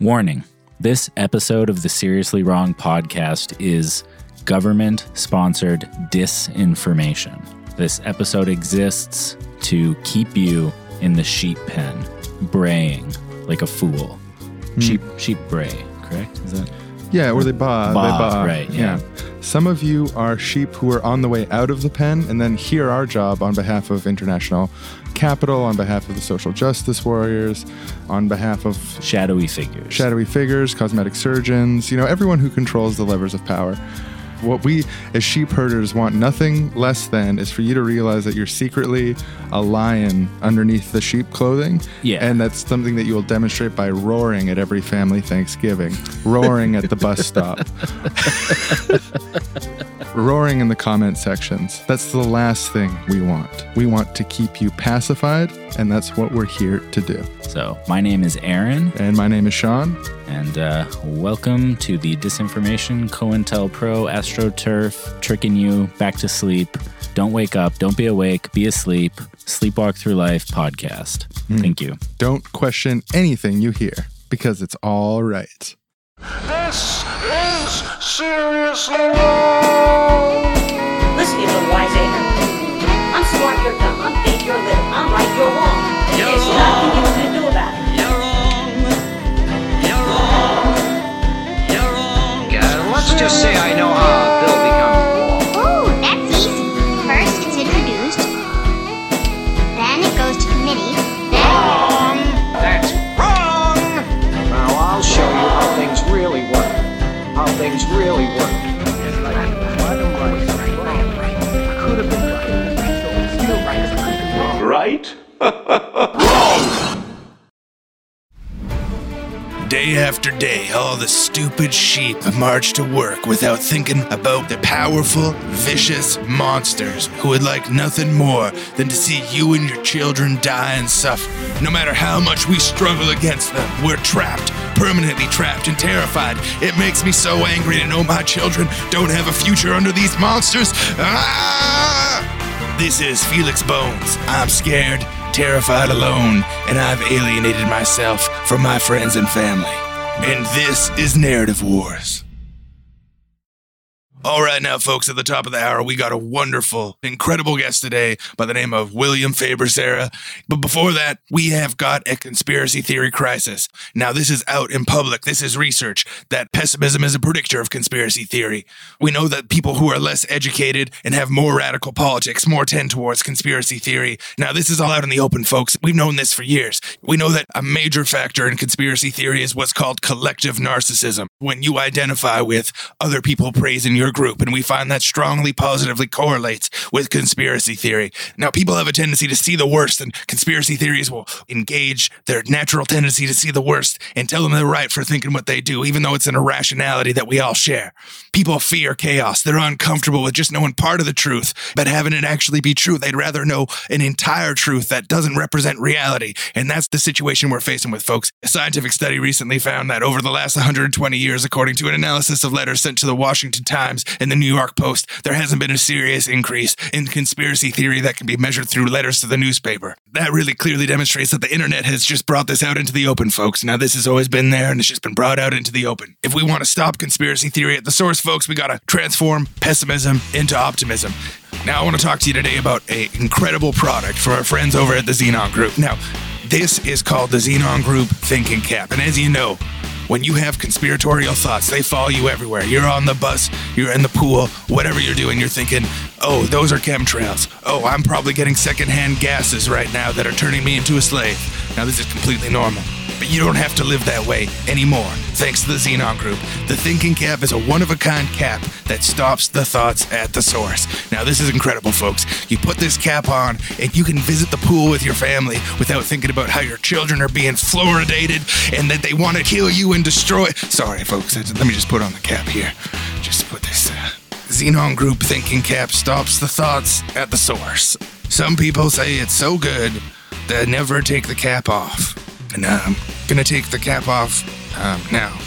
Warning this episode of the Seriously Wrong podcast is government sponsored disinformation. This episode exists to keep you in the sheep pen, braying like a fool. Hmm. Sheep, sheep bray, correct? Is that? Yeah, or they baa. Baa, they baa. right, yeah. Some of you are sheep who are on the way out of the pen and then hear our job on behalf of international capital, on behalf of the social justice warriors, on behalf of Shadowy figures. shadowy figures, cosmetic surgeons, you know, everyone who controls the levers of power. What we as sheep herders want nothing less than is for you to realize that you're secretly a lion underneath the sheep clothing. Yeah. And that's something that you will demonstrate by roaring at every family Thanksgiving, roaring at the bus stop, roaring in the comment sections. That's the last thing we want. We want to keep you pacified, and that's what we're here to do. So, my name is Aaron, And my name is Sean. and uh, welcome to the Disinformation COINTELPRO AstroTurf tricking you back to sleep. Don't wake up, don't be awake, be asleep, sleepwalk through life podcast. Hmm. Thank you. Don't question anything you hear because it's all right. This is seriously wrong. Listen, you little wiseacre. I'm smart, you're dumb. I'm big, you're little. I'm right, you're wrong. You're There's nothing let's just say I know how a bill becomes law. Oh, that's easy. First, it's introduced, then it goes to committee, then Wrong! That's wrong! Now I'll show you how things really work. How things really work. Right? Day after day, all the stupid sheep march to work without thinking about the powerful, vicious monsters who would like nothing more than to see you and your children die and suffer. No matter how much we struggle against them, we're trapped, permanently trapped and terrified. It makes me so angry to know my children don't have a future under these monsters. Ah! This is Felix Bones. I'm scared, terrified, alone, and I've alienated myself from my friends and family. And this is Narrative Wars. All right, now, folks, at the top of the hour, we got a wonderful, incredible guest today by the name of William Faber Sarah. But before that, we have got a conspiracy theory crisis. Now, this is out in public. This is research that pessimism is a predictor of conspiracy theory. We know that people who are less educated and have more radical politics more tend towards conspiracy theory. Now, this is all out in the open, folks. We've known this for years. We know that a major factor in conspiracy theory is what's called collective narcissism. When you identify with other people praising your group, and we find that strongly positively correlates with conspiracy theory. Now, people have a tendency to see the worst, and conspiracy theories will engage their natural tendency to see the worst and tell them they're right for thinking what they do, even though it's an irrationality that we all share. People fear chaos. They're uncomfortable with just knowing part of the truth, but having it actually be true. They'd rather know an entire truth that doesn't represent reality. And that's the situation we're facing with, folks. A scientific study recently found that over the last 120 years, according to an analysis of letters sent to the Washington Times and the New York Post, there hasn't been a serious increase in conspiracy theory that can be measured through letters to the newspaper. That really clearly demonstrates that the internet has just brought this out into the open, folks. Now, this has always been there and it's just been brought out into the open. If we want to stop conspiracy theory at the source, folks, we got to transform pessimism into optimism. Now, I want to talk to you today about an incredible product for our friends over at the Xenon Group. Now, this is called the Xenon Group Thinking Cap. And as you know, when you have conspiratorial thoughts, they follow you everywhere. You're on the bus, you're in the pool, whatever you're doing, you're thinking, oh, those are chemtrails. Oh, I'm probably getting secondhand gases right now that are turning me into a slave. Now, this is completely normal. But you don't have to live that way anymore, thanks to the Xenon Group. The Thinking Cap is a one of a kind cap that stops the thoughts at the source. Now, this is incredible, folks. You put this cap on, and you can visit the pool with your family without thinking about how your children are being fluoridated and that they want to kill you and destroy. Sorry, folks. Let me just put on the cap here. Just put this. Uh, Xenon Group Thinking Cap stops the thoughts at the source. Some people say it's so good that never take the cap off. And I'm gonna take the cap off um, now.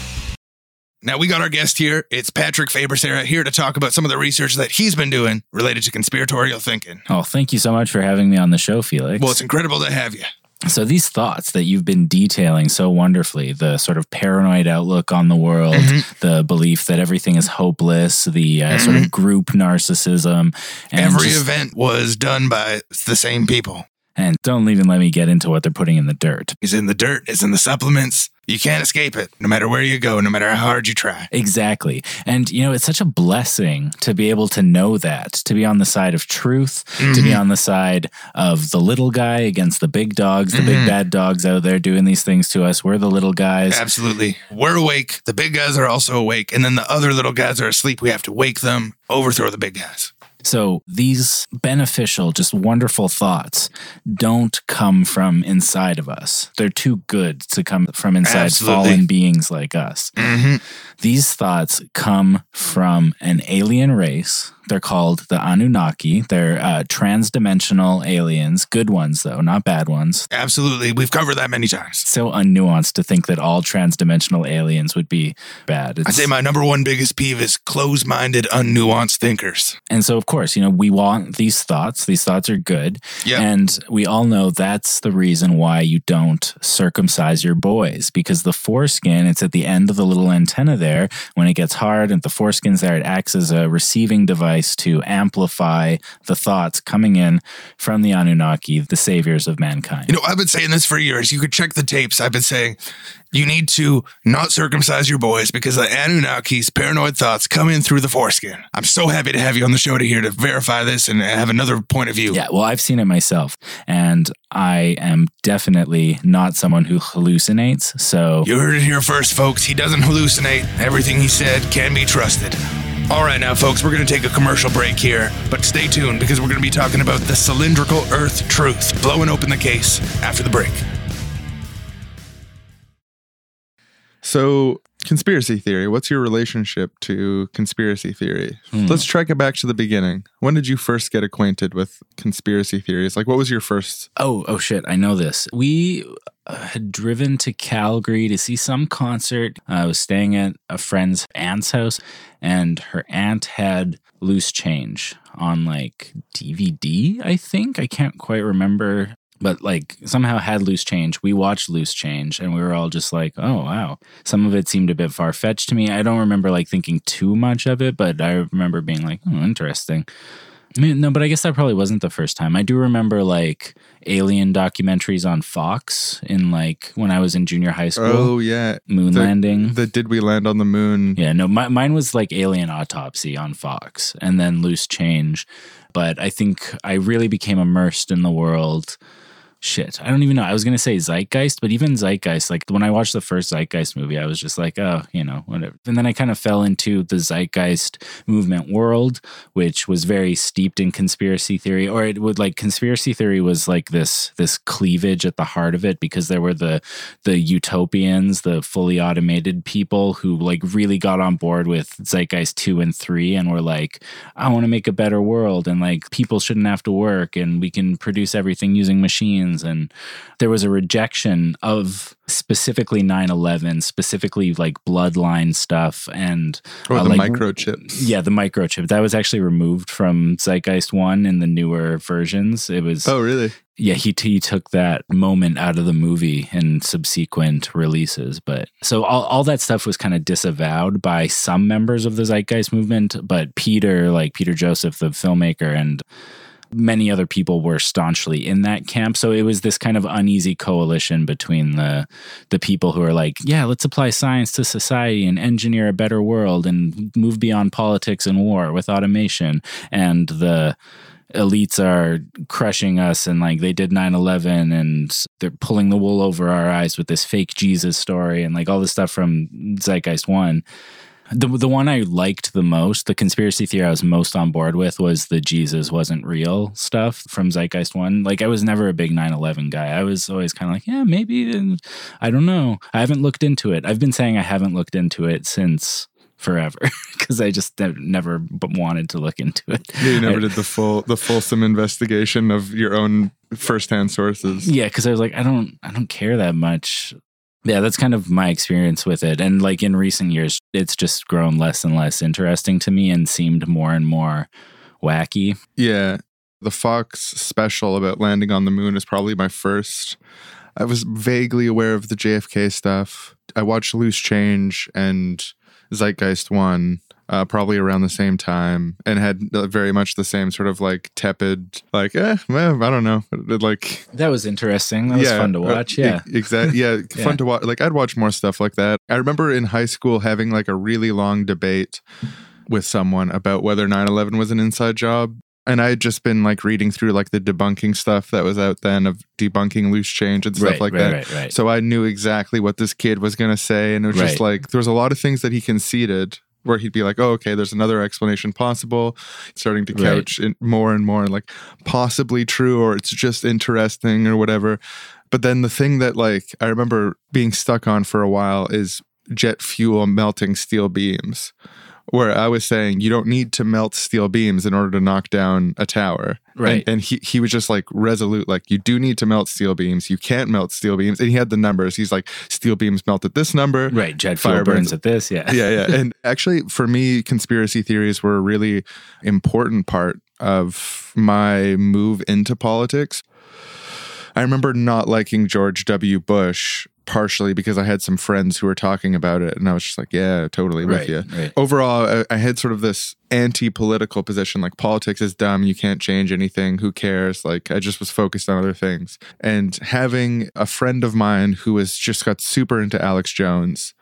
Now we got our guest here. It's Patrick Faber-Sarah here to talk about some of the research that he's been doing related to conspiratorial thinking. Oh, thank you so much for having me on the show, Felix. Well, it's incredible to have you. So these thoughts that you've been detailing so wonderfully, the sort of paranoid outlook on the world, the belief that everything is hopeless, the uh, sort of group narcissism, and Every just- event was done by the same people. And don't even let me get into what they're putting in the dirt. It's in the dirt, it's in the supplements. You can't escape it, no matter where you go, no matter how hard you try. Exactly. And, you know, it's such a blessing to be able to know that, to be on the side of truth, to be mm-hmm. on the side of the little guy against the big dogs, the big mm-hmm. bad dogs out there doing these things to us. We're the little guys. Absolutely. We're awake. The big guys are also awake. And then the other little guys are asleep. We have to wake them, overthrow the big guys. So these beneficial, just wonderful thoughts don't come from inside of us. They're too good to come from inside Absolutely. fallen beings like us. hmm These thoughts come from an alien race. They're called the Anunnaki. They're uh, transdimensional aliens, good ones though, not bad ones. Absolutely. We've covered that many times. So unnuanced to think that all transdimensional aliens would be bad. I'd say my number one biggest peeve is close minded, unnuanced thinkers. And so, of course, you know, we want these thoughts. These thoughts are good. Yeah. And we all know that's the reason why you don't circumcise your boys because the foreskin, it's at the end of the little antenna there. When it gets hard and the foreskin's there, it acts as a receiving device to amplify the thoughts coming in from the Anunnaki, the saviors of mankind. You know, I've been saying this for years. You could check the tapes. I've been saying you need to not circumcise your boys because the Anunnaki's paranoid thoughts come in through the foreskin. I'm so happy to have you on the show to here to verify this and have another point of view. Yeah, well, I've seen it myself, and I am definitely not someone who hallucinates. So, You heard it here first, folks. He doesn't hallucinate. Everything he said can be trusted. All right, now, folks, we're going to take a commercial break here, but stay tuned because we're going to be talking about the cylindrical Earth truth, blowing open the case after the break. So, conspiracy theory. What's your relationship to conspiracy theory? Let's track it back to the beginning. When did you first get acquainted with conspiracy theories? Like, what was your first? Oh, oh shit! I know this. We uh, had driven to Calgary to see some concert. I was staying at a friend's aunt's house, and her aunt had loose change on like DVD. I think I can't quite remember, but like somehow had loose change. We watched loose change, and we were all just like, "Oh wow!" Some of it seemed a bit far fetched to me. I don't remember like thinking too much of it, but I remember being like, "Oh, interesting." I mean, no, but I guess that probably wasn't the first time. I do remember like alien documentaries on Fox in like when I was in junior high school. Oh yeah, Moon the, landing. The did we land on the moon? yeah, no, my, mine was like Alien Autopsy on Fox and then Loose Change. But I think I really became immersed in the world. Shit, I don't even know. I was gonna say Zeitgeist, but even Zeitgeist, like when I watched the first Zeitgeist movie, I was just like, oh, you know, whatever. And then I kind of fell into the Zeitgeist movement world, which was very steeped in conspiracy theory, or it would like conspiracy theory was like this this cleavage at the heart of it because there were the the utopians, the fully automated people who like really got on board with Zeitgeist two and three and were like, I want to make a better world and like people shouldn't have to work and we can produce everything using machines. And there was a rejection of specifically 9-11 specifically like bloodline stuff and Or uh, the like, microchips? yeah the microchip that was actually removed from zeitgeist 1 in the newer versions it was Oh really? yeah he, he took that moment out of the movie in subsequent releases but so all, all that stuff was kind of disavowed by some members of the zeitgeist movement but peter like peter joseph the filmmaker and many other people were staunchly in that camp. So it was this kind of uneasy coalition between the the people who are like yeah let's apply science to society and engineer a better world and move beyond politics and war with automation. And the elites are crushing us and like they did 9-11 and they're pulling the wool over our eyes with this fake jesus story and like all this stuff from zeitgeist 1 the, the one I liked the most, the conspiracy theory I was most on board with was the Jesus wasn't real stuff from Zeitgeist 1. Like, I was never a big 9 11 guy. I was always kind of like, yeah, maybe. and I don't know. I haven't looked into it. I've been saying I haven't looked into it since forever because I just ne- never wanted to look into it. Yeah, you never I- did the full the fulsome investigation of your own firsthand sources. Yeah, because I was like, I don't, I don't care that much. Yeah, that's kind of my experience with it. And like in recent years, it's just grown less and less interesting to me and seemed more and more wacky. Yeah. The Fox special about landing on the moon is probably my first I was vaguely aware of the JFK stuff. I watched Loose Change and Zeitgeist One. Uh, probably around the same time, and had uh, very much the same sort of like tepid, like, eh, well, I don't know, like That was interesting. That was fun to watch. Yeah. exactly. Yeah, Yeah. fun to watch. Like I'd watch more stuff like that. I remember in high school having like a really long debate with someone about whether 9/11 was an inside job. And I had just been like reading through like the debunking stuff that was out then of debunking loose change and stuff Right, like right, that. right. So I knew exactly what this kid was going to say. And it was just like, there was a lot of things that he conceded where he'd be like, oh, okay, there's another explanation possible. Starting to Right. couch in more and more like possibly true or it's just interesting or whatever. But then the thing that like I remember being stuck on for a while is jet fuel melting steel beams. Where I was saying you don't need to melt steel beams in order to knock down a tower. Right. And, and he, he was just like resolute, like you do need to melt steel beams. You can't melt steel beams. And he had the numbers. He's like, steel beams melt at this number. Right. Jet fuel Fire burns burns- at this. Yeah. yeah, yeah. And actually, for me, conspiracy theories were a really important part of my move into politics. I remember not liking George W. Bush partially because I had some friends who were talking about it, and I was just like, "Yeah, totally with Right, you." right. Overall, I, I had sort of this anti-political position, like politics is dumb, you can't change anything, who cares? Like I just was focused on other things, and having a friend of mine who has just got super into Alex Jones,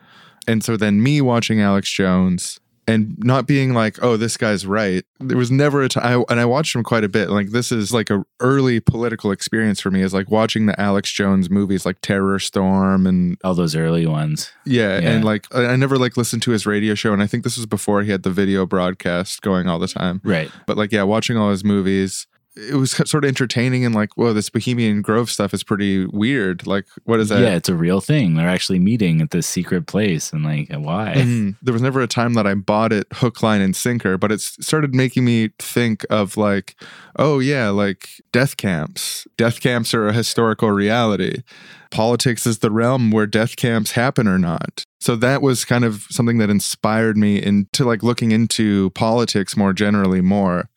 and so then me watching Alex Jones and not being like, oh, this guy's right. There was never a time, and I watched him quite a bit. Like this is like a early political experience for me is like watching the Alex Jones movies, like Terror Storm, and All those early ones. yeah, Yeah. and like I I never like listened to his radio show, and I think this was before he had the video broadcast going all the time. Right. But like, yeah, watching all his movies. It was sort of entertaining and like, whoa, this Bohemian Grove stuff is pretty weird. Like, what is that? yeah, it's a real thing. They're actually meeting at this secret place, and like, why? Mhm. There was never a time that I bought it hook, line, and sinker, but it started making me think of like, oh yeah, like death camps. Death camps are a historical reality. Politics is the realm where death camps happen or not. So that was kind of something that inspired me into like looking into politics more generally more.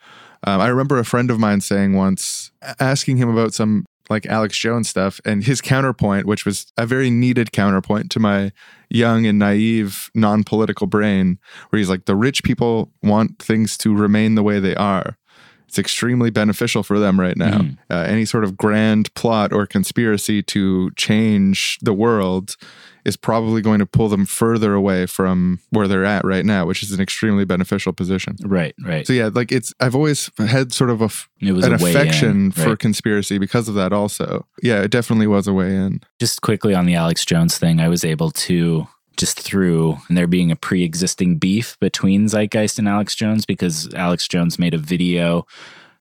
Um, I remember a friend of mine saying once, asking him about some like Alex Jones stuff, and his counterpoint, which was a very needed counterpoint to my young and naive non political brain, where he's like, the rich people want things to remain the way they are. It's extremely beneficial for them right now. Mm. Uh, any sort of grand plot or conspiracy to change the world is probably going to pull them further away from where they're at right now, which is an extremely beneficial position. Right. Right. So yeah, like it's I've always had sort of a It was an a affection in, for conspiracy because of that also. Yeah, it definitely was a way in. just quickly on the Alex Jones thing, I was able to just through and there being a pre-existing beef between Zeitgeist and Alex Jones because Alex Jones made a video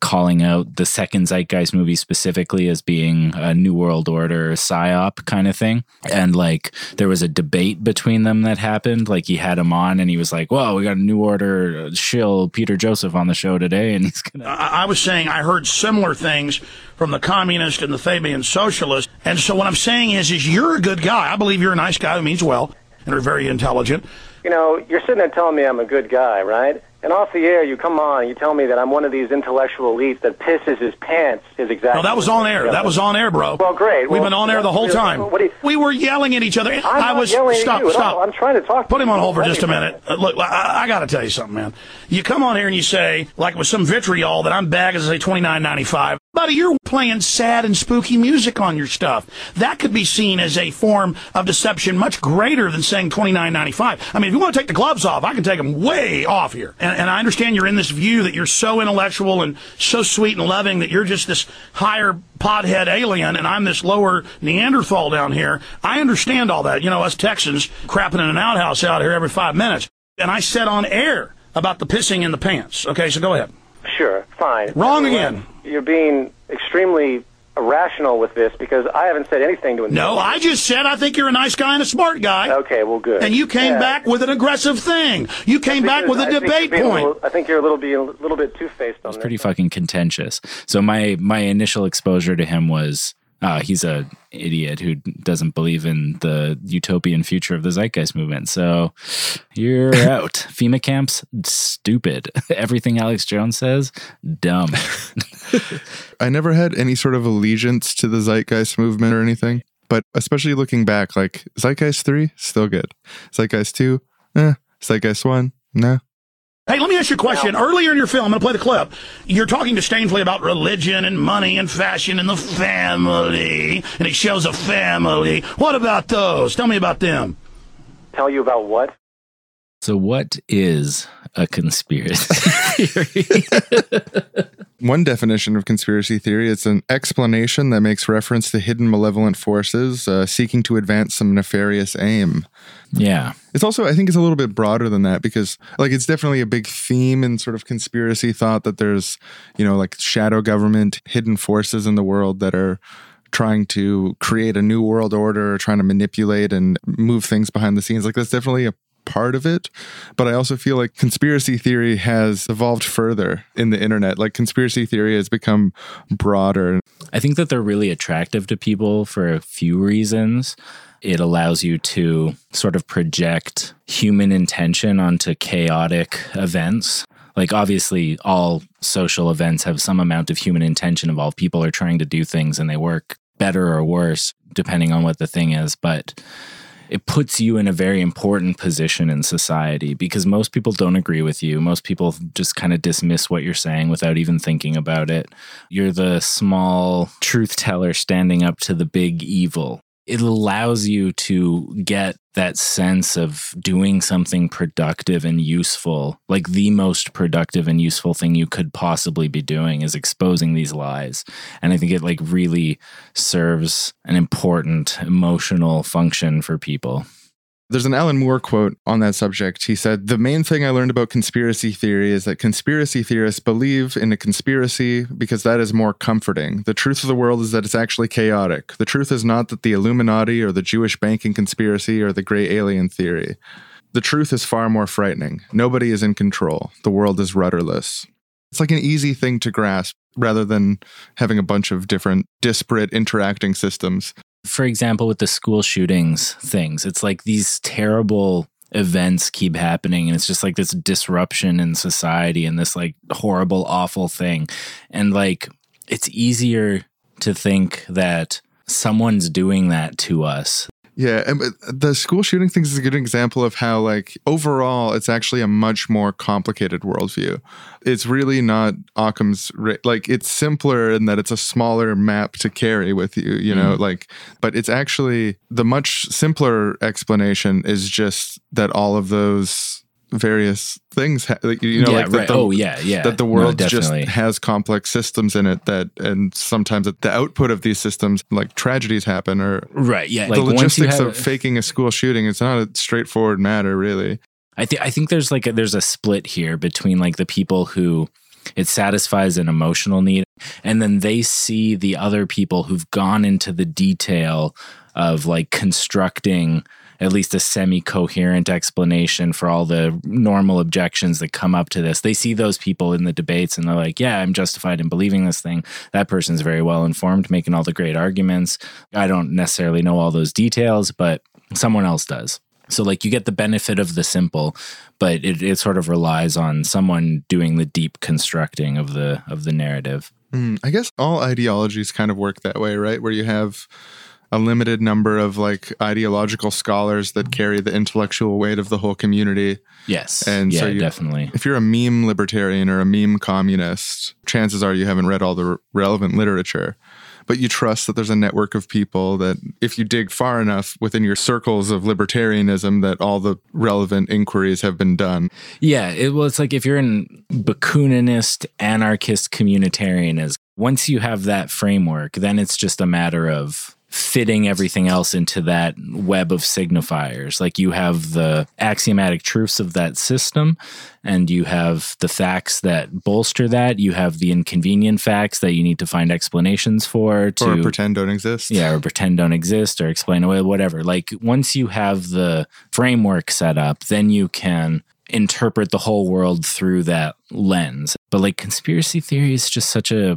calling out the second Zeitgeist movie specifically as being a New World Order psyop kind of thing. And like there was a debate between them that happened. Like he had him on and he was like, Well, we got a New Order shill Peter Joseph on the show today and he's gonna I I was saying I heard similar things from the communist and the Fabian socialist. And so what I'm saying is, is you're a good guy. I believe you're a nice guy who means well and are very intelligent. You know, you're sitting there telling me I'm a good guy, right? And off the air, you come on you tell me that I'm one of these intellectual elites that pisses his pants. Is exactly. No, that was on air. That was on air, bro. Well, great. We've Well, been on air the whole time. you- we were yelling at each other. I'm I was yelling stop, at you stop. all. I'm trying to talk. Put him on hold for just a minute. Uh, Look, I, I got to tell you something, man. You come on here and you say, like with some vitriol, that I'm bagging as nine ninety five. Buddy, you're playing sad and spooky music on your stuff. That could be seen as a form of deception much greater than saying twenty nine ninety five. I mean, if you want to take the gloves off, I can take them way off here. And, and I understand you're in this view that you're so intellectual and so sweet and loving that you're just this higher podhead alien and I'm this lower Neanderthal down here. I understand all that. You know, us Texans crapping in an outhouse out here every five minutes. And I said on air about the pissing in the pants. Okay, so go ahead. Sure, fine. Wrong You again. You're being extremely irrational with this because I haven't said anything to. Him. No, I just said I think you're a nice guy and a smart guy. Okay, well, good. And you came Yeah. back with an aggressive thing. You I came think back you're- with a I think you're debate being a point. little- I think you're a little being a little bit two faced on It's this. pretty fucking contentious. So my my initial exposure to him was uh, he's a idiot who doesn't believe in the utopian future of the zeitgeist movement. So you're out. FEMA camps, stupid. Everything Alex Jones says, dumb. I never had any sort of allegiance to the zeitgeist movement or anything. But especially looking back, like Zeitgeist 3, still good. Zeitgeist 2, eh. Zeitgeist 1, no. Hey, let me ask you a question. Earlier in your film, I'm going to play the clip. You're talking to Stainsley about religion and money and fashion and the family, and it shows a family. What about those? Tell me about them. Tell you about what? So, what is a conspiracy theory? One definition of conspiracy theory is an explanation that makes reference to hidden malevolent forces uh, seeking to advance some nefarious aim. yeah. It's also, I think, it's a little bit broader than that because, like, it's definitely a big theme in sort of conspiracy thought that there's, you know, like shadow government, hidden forces in the world that are trying to create a new world order, trying to manipulate and move things behind the scenes. Like, that's definitely a part of it. But I also feel like conspiracy theory has evolved further in the internet. Like, conspiracy theory has become broader. I think that they're really attractive to people for a few reasons. It allows you to sort of project human intention onto chaotic events. Like, obviously, all social events have some amount of human intention involved. People are trying to do things and they work better or worse depending on what the thing is. But it puts you in a very important position in society because most people don't agree with you. Most people just kind of dismiss what you're saying without even thinking about it. You're the small truth teller standing up to the big evil. It allows you to get that sense of doing something productive and useful. Like the most productive and useful thing you could possibly be doing is exposing these lies. And I think it like really serves an important emotional function for people. There's an Alan Moore quote on that subject. He said, The main thing I learned about conspiracy theory is that conspiracy theorists believe in a conspiracy because that is more comforting. The truth of the world is that it's actually chaotic. The truth is not that the Illuminati or the Jewish banking conspiracy or the gray alien theory. The truth is far more frightening. Nobody is in control. The world is rudderless. It's like an easy thing to grasp rather than having a bunch of different disparate interacting systems for example, with the school shootings things, it's like these terrible events keep happening and it's just like this disruption in society and this like horrible, awful thing. And like it's easier to think that someone's doing that to us. Yeah, and uh, the school shooting things is a good example of how, like, overall, it's actually a much more complicated worldview. It's really not Occam's, like, it's simpler in that it's a smaller map to carry with you, you know, mm-hmm. like, but it's actually the much simpler explanation is just that all of those various things ha- you know Yeah, like that right. the, Oh, yeah, yeah. that the No, world just has complex systems in it that and sometimes at the output of these systems like tragedies happen or Right. Yeah. the Like logistics have, of faking a school shooting it's not a straightforward matter really I think I think there's like a, there's a split here between like the people who it satisfies an emotional need and then they see the other people who've gone into the detail of like constructing at least a semi-coherent explanation for all the normal objections that come up to this. They see those people in the debates and they're like, "Yeah, I'm justified in believing this thing. That person's very well informed, making all the great arguments. I don't necessarily know all those details, but someone else does." So like you get the benefit of the simple, but it, it sort of relies on someone doing the deep constructing of the of the narrative. Mm, i guess all ideologies kind of work that way right where you have a limited number of like ideological scholars that carry the intellectual weight of the whole community Yes. and yeah, so you, definitely. if you're a meme libertarian or a meme communist chances are you haven't read all the re- relevant literature but you trust that there's a network of people that if you dig far enough within your circles of libertarianism that all the relevant inquiries have been done Yeah, it, well, it's like if you're an Bakuninist, anarchist, communitarianism, once you have that framework, then it's just a matter of fitting everything else into that web of signifiers. Like you have the axiomatic truths of that system, and you have the facts that bolster that. You have the inconvenient facts that you need to find explanations for to or pretend don't exist yeah, or pretend don't exist or explain away, whatever. Like once you have the framework set up, then you can interpret the whole world through that lens. But like conspiracy theory is just such a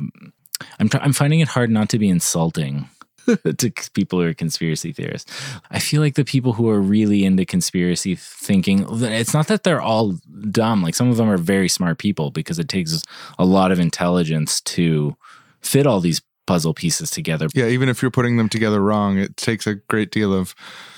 I'm tr- I'm finding it hard not to be insulting to people who are conspiracy theorists. I feel like the people who are really into conspiracy thinking, it's not that they're all dumb. Like some of them are very smart people because it takes a lot of intelligence to fit all these puzzle pieces together. Yeah, even if you're putting them together wrong, it takes a great deal of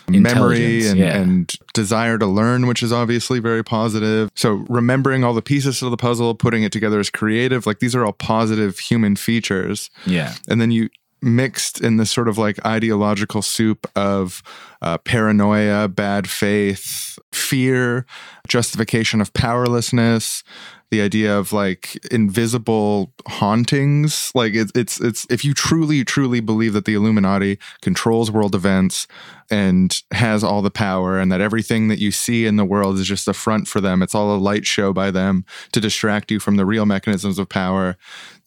memory and, yeah. and desire to learn, which is obviously very positive. So remembering all the pieces of the puzzle, putting it together is creative. Like these are all positive human features. Yeah. And then you mixed in this sort of like ideological soup of uh, paranoia, bad faith, fear, justification of powerlessness, the idea of like invisible hauntings. Like it's it's it's if you truly truly believe that the Illuminati controls world events and has all the power and that everything that you see in the world is just a front for them. It's all a light show by them to distract you from the real mechanisms of power.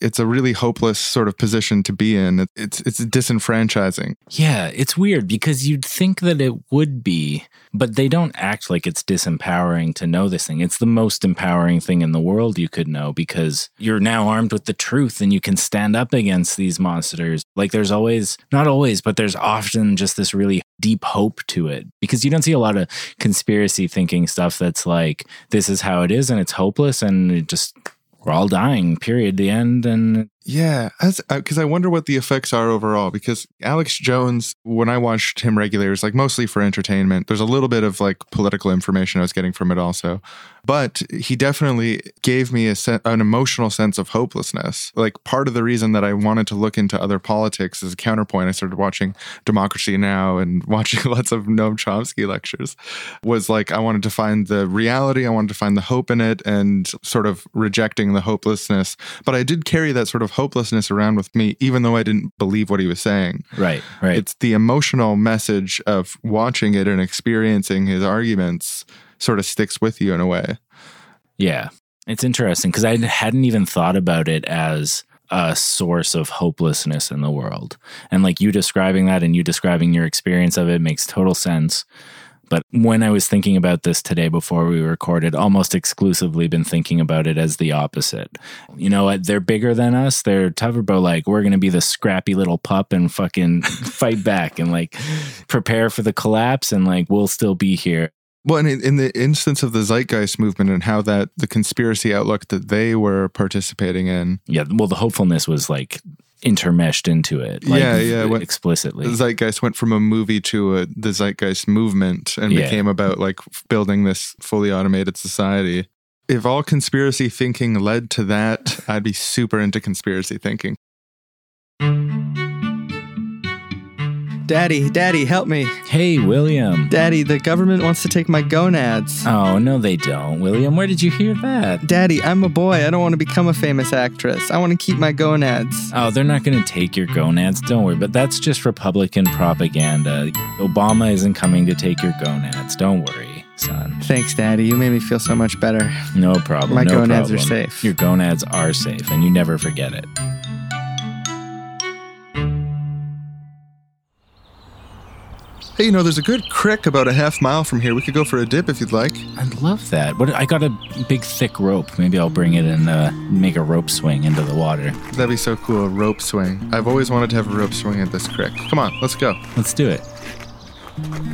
It's a really hopeless sort of position to be in. It's it's disenfranchising. Yeah, it's weird because you'd think that it would be, but they don't act like it's disempowering to know this thing. It's the most empowering thing in the world you could know because you're now armed with the truth and you can stand up against these monsters. Like there's always, not always, but there's often just this really deep hope to it because you don't see a lot of conspiracy thinking stuff that's like, this is how it is and it's hopeless and it just, we're all dying, period, the end. And Yeah, because uh, I wonder what the effects are overall. Because Alex Jones, when I watched him regularly, was like mostly for entertainment. There's a little bit of like political information I was getting from it also, but he definitely gave me a sen- an emotional sense of hopelessness. Like part of the reason that I wanted to look into other politics as a counterpoint, I started watching Democracy Now and watching lots of Noam Chomsky lectures. Was like I wanted to find the reality, I wanted to find the hope in it, and sort of rejecting the hopelessness. But I did carry that sort of hopelessness around with me, even though I didn't believe what he was saying. right, right. It's the emotional message of watching it and experiencing his arguments sort of sticks with you in a way. Yeah. It's interesting because I hadn't even thought about it as a source of hopelessness in the world. And like you describing that and you describing your experience of it makes total sense. But when I was thinking about this today before we recorded, almost exclusively been thinking about it as the opposite. You know what? They're bigger than us. They're tougher, but like we're going to be the scrappy little pup and fucking fight back and like prepare for the collapse and like we'll still be here. Well, and in, in the instance of the Zeitgeist movement and how that the conspiracy outlook that they were participating in, Yeah. Well, the hopefulness was like intermeshed into it. Like, Yeah, yeah, what- explicitly. the Zeitgeist went from a movie to a, the Zeitgeist movement and Yeah. became about like building this fully automated society. If all conspiracy thinking led to that, I'd be super into conspiracy thinking. Daddy, Daddy, help me. Hey, William. Daddy, the government wants to take my gonads. Oh, no, they don't. William, where did you hear that? Daddy, I'm a boy. I don't want to become a famous actress. I want to keep my gonads. Oh, they're not going to take your gonads. Don't worry. But that's just Republican propaganda. Obama isn't coming to take your gonads. Don't worry, son. Thanks, Daddy. You made me feel so much better. No problem. My no gonads are safe. Your gonads are safe, and you never forget it. Hey, you know, there's a good crick about a half mile from here. We could go for a dip if you'd like. I'd love that. What? I got a big, thick rope. Maybe I'll bring it and uh, make a rope swing into the water. That'd be so cool. A rope swing. I've always wanted to have a rope swing at this crick. Come on, let's go. Let's do it.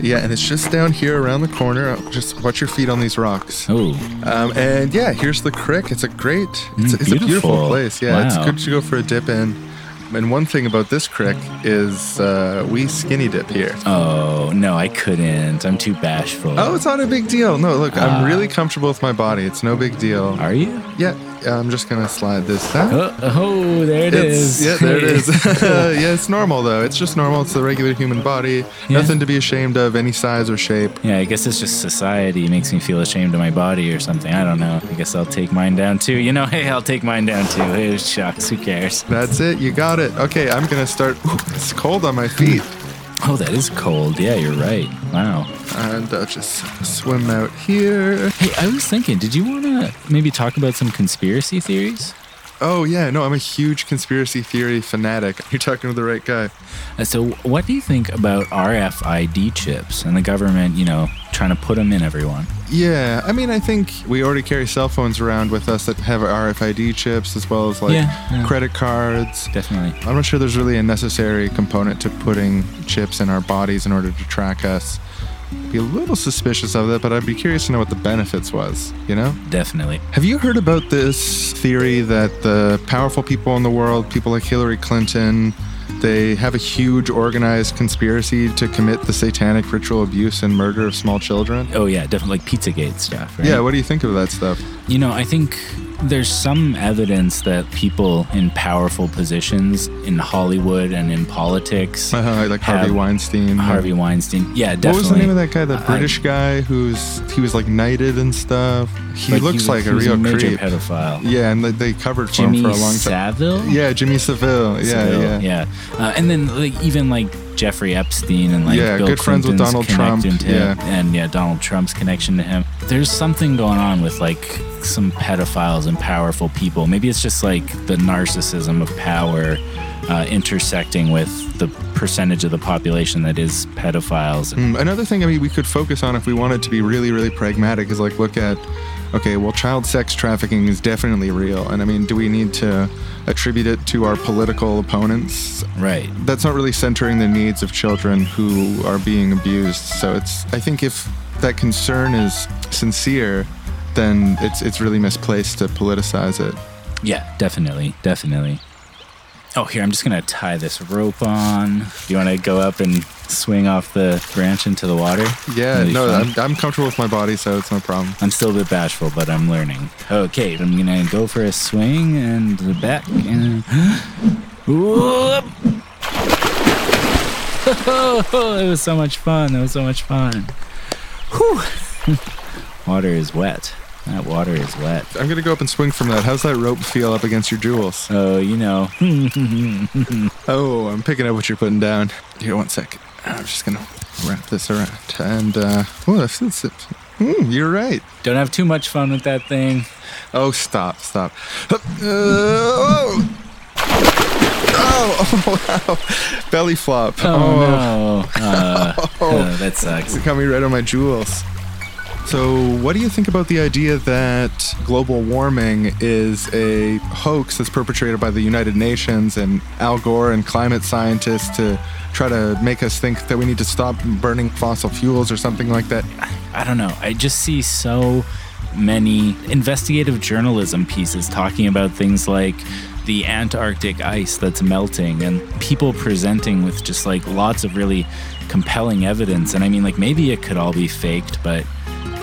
Yeah, and it's just down here around the corner. Just watch your feet on these rocks. Oh, Um, and yeah, here's the crick. It's a great, it's, Mm, it's a beautiful beautiful. place. Yeah, it's good to go for a dip in. And one thing about this crick is uh, we skinny dip here. oh no, I couldn't. I'm too bashful. Oh, it's not a big deal. No, look, Ah. I'm really comfortable with my body. It's no big deal. Are you? Yeah, I'm just gonna slide this down. Oh, oh there it It's- is. Yeah, there it is. yeah, it's normal though. It's just normal. It's the regular human body. Yeah. Nothing to be ashamed of, any size or shape. Yeah, I guess it's just society it makes me feel ashamed of my body or something. I don't know. I guess I'll take mine down too. You know, hey, I'll take mine down too. Hey, shucks, who cares? That's it. You got it. Okay, I'm gonna start. Ooh, it's cold on my feet, Oh, that is cold. Yeah, you're right. Wow. and I'll just swim out here. Hey, I was thinking, did you want to maybe talk about some conspiracy theories? Oh yeah, no, I'm a huge conspiracy theory fanatic. You're talking to the right guy. Uh, so, what do you think about RFID chips and the government, you know, trying to put them in everyone? Yeah, I mean, I think we already carry cell phones around with us that have RFID chips as well as like Yeah, yeah. credit cards. Definitely. I'm not sure there's really a necessary component to putting chips in our bodies in order to track us. Be a little suspicious of it, but I'd be curious to know what the benefits was, you know? Definitely. Have you heard about this theory that the powerful people in the world, people like Hillary Clinton, they have a huge organized conspiracy to commit the satanic ritual abuse and murder of small children? Oh yeah, definitely like Pizzagate stuff. Right? Yeah, what do you think of that stuff? You know, I think there's some evidence that people in powerful positions in Hollywood and in politics, uh, like Harvey Weinstein. Harvey Weinstein, yeah, definitely. What was the name of that guy? The I- British guy who's he was like knighted and stuff. He Like, looks he was- like he a was a real major creep. pedophile. Yeah, and they, they covered for Jimmy him for a long time. Savile. Yeah, Jimmy Savile. Yeah, yeah. yeah. Uh, and then like even like Jeffrey Epstein and like Yeah, Bill good friends with Clinton's Donald Trump, connection to him, and yeah, Donald Trump's connection to him. There's something going on with like some pedophiles and powerful people. Maybe it's just like the narcissism of power uh, intersecting with the percentage of the population that is pedophiles. Mm, Another thing I mean we could focus on if we wanted to be really, really pragmatic is like look at okay, well child sex trafficking is definitely real. And I mean, do we need to attribute it to our political opponents? Right. That's not really centering the needs of children who are being abused. So it's I think if that concern is sincere, then it's it's really misplaced to politicize it. Yeah, definitely, definitely. Oh, here I'm just gonna tie this rope on. You want to go up and swing off the branch into the water? Yeah, no. I'm, I'm comfortable with my body, so it's no problem. I'm still a bit bashful, but I'm learning. Okay, I'm gonna go for a swing and the back and Whoop. it was so much fun. It was so much fun. Whew. water is wet. That water is wet. I'm gonna go up and swing from that. How's that rope feel up against your jewels? Oh, you know. oh, I'm picking up what you're putting down. Here, one second. I'm just gonna wrap this around. And uh, oh, that feels it. Mm, you're right. Don't have too much fun with that thing. Oh, stop, stop. Uh, oh. Oh, oh, wow. Belly flop. Oh, no. Uh, uh, that sucks. It got me right on my jewels. So, what do you think about the idea that global warming is a hoax that's perpetrated by the United Nations and Al Gore and climate scientists to try to make us think that we need to stop burning fossil fuels or something like that? I don't know. I just see so many investigative journalism pieces talking about things like the Antarctic ice that's melting and people presenting with just like lots of really compelling evidence. And I mean, like, maybe it could all be faked, but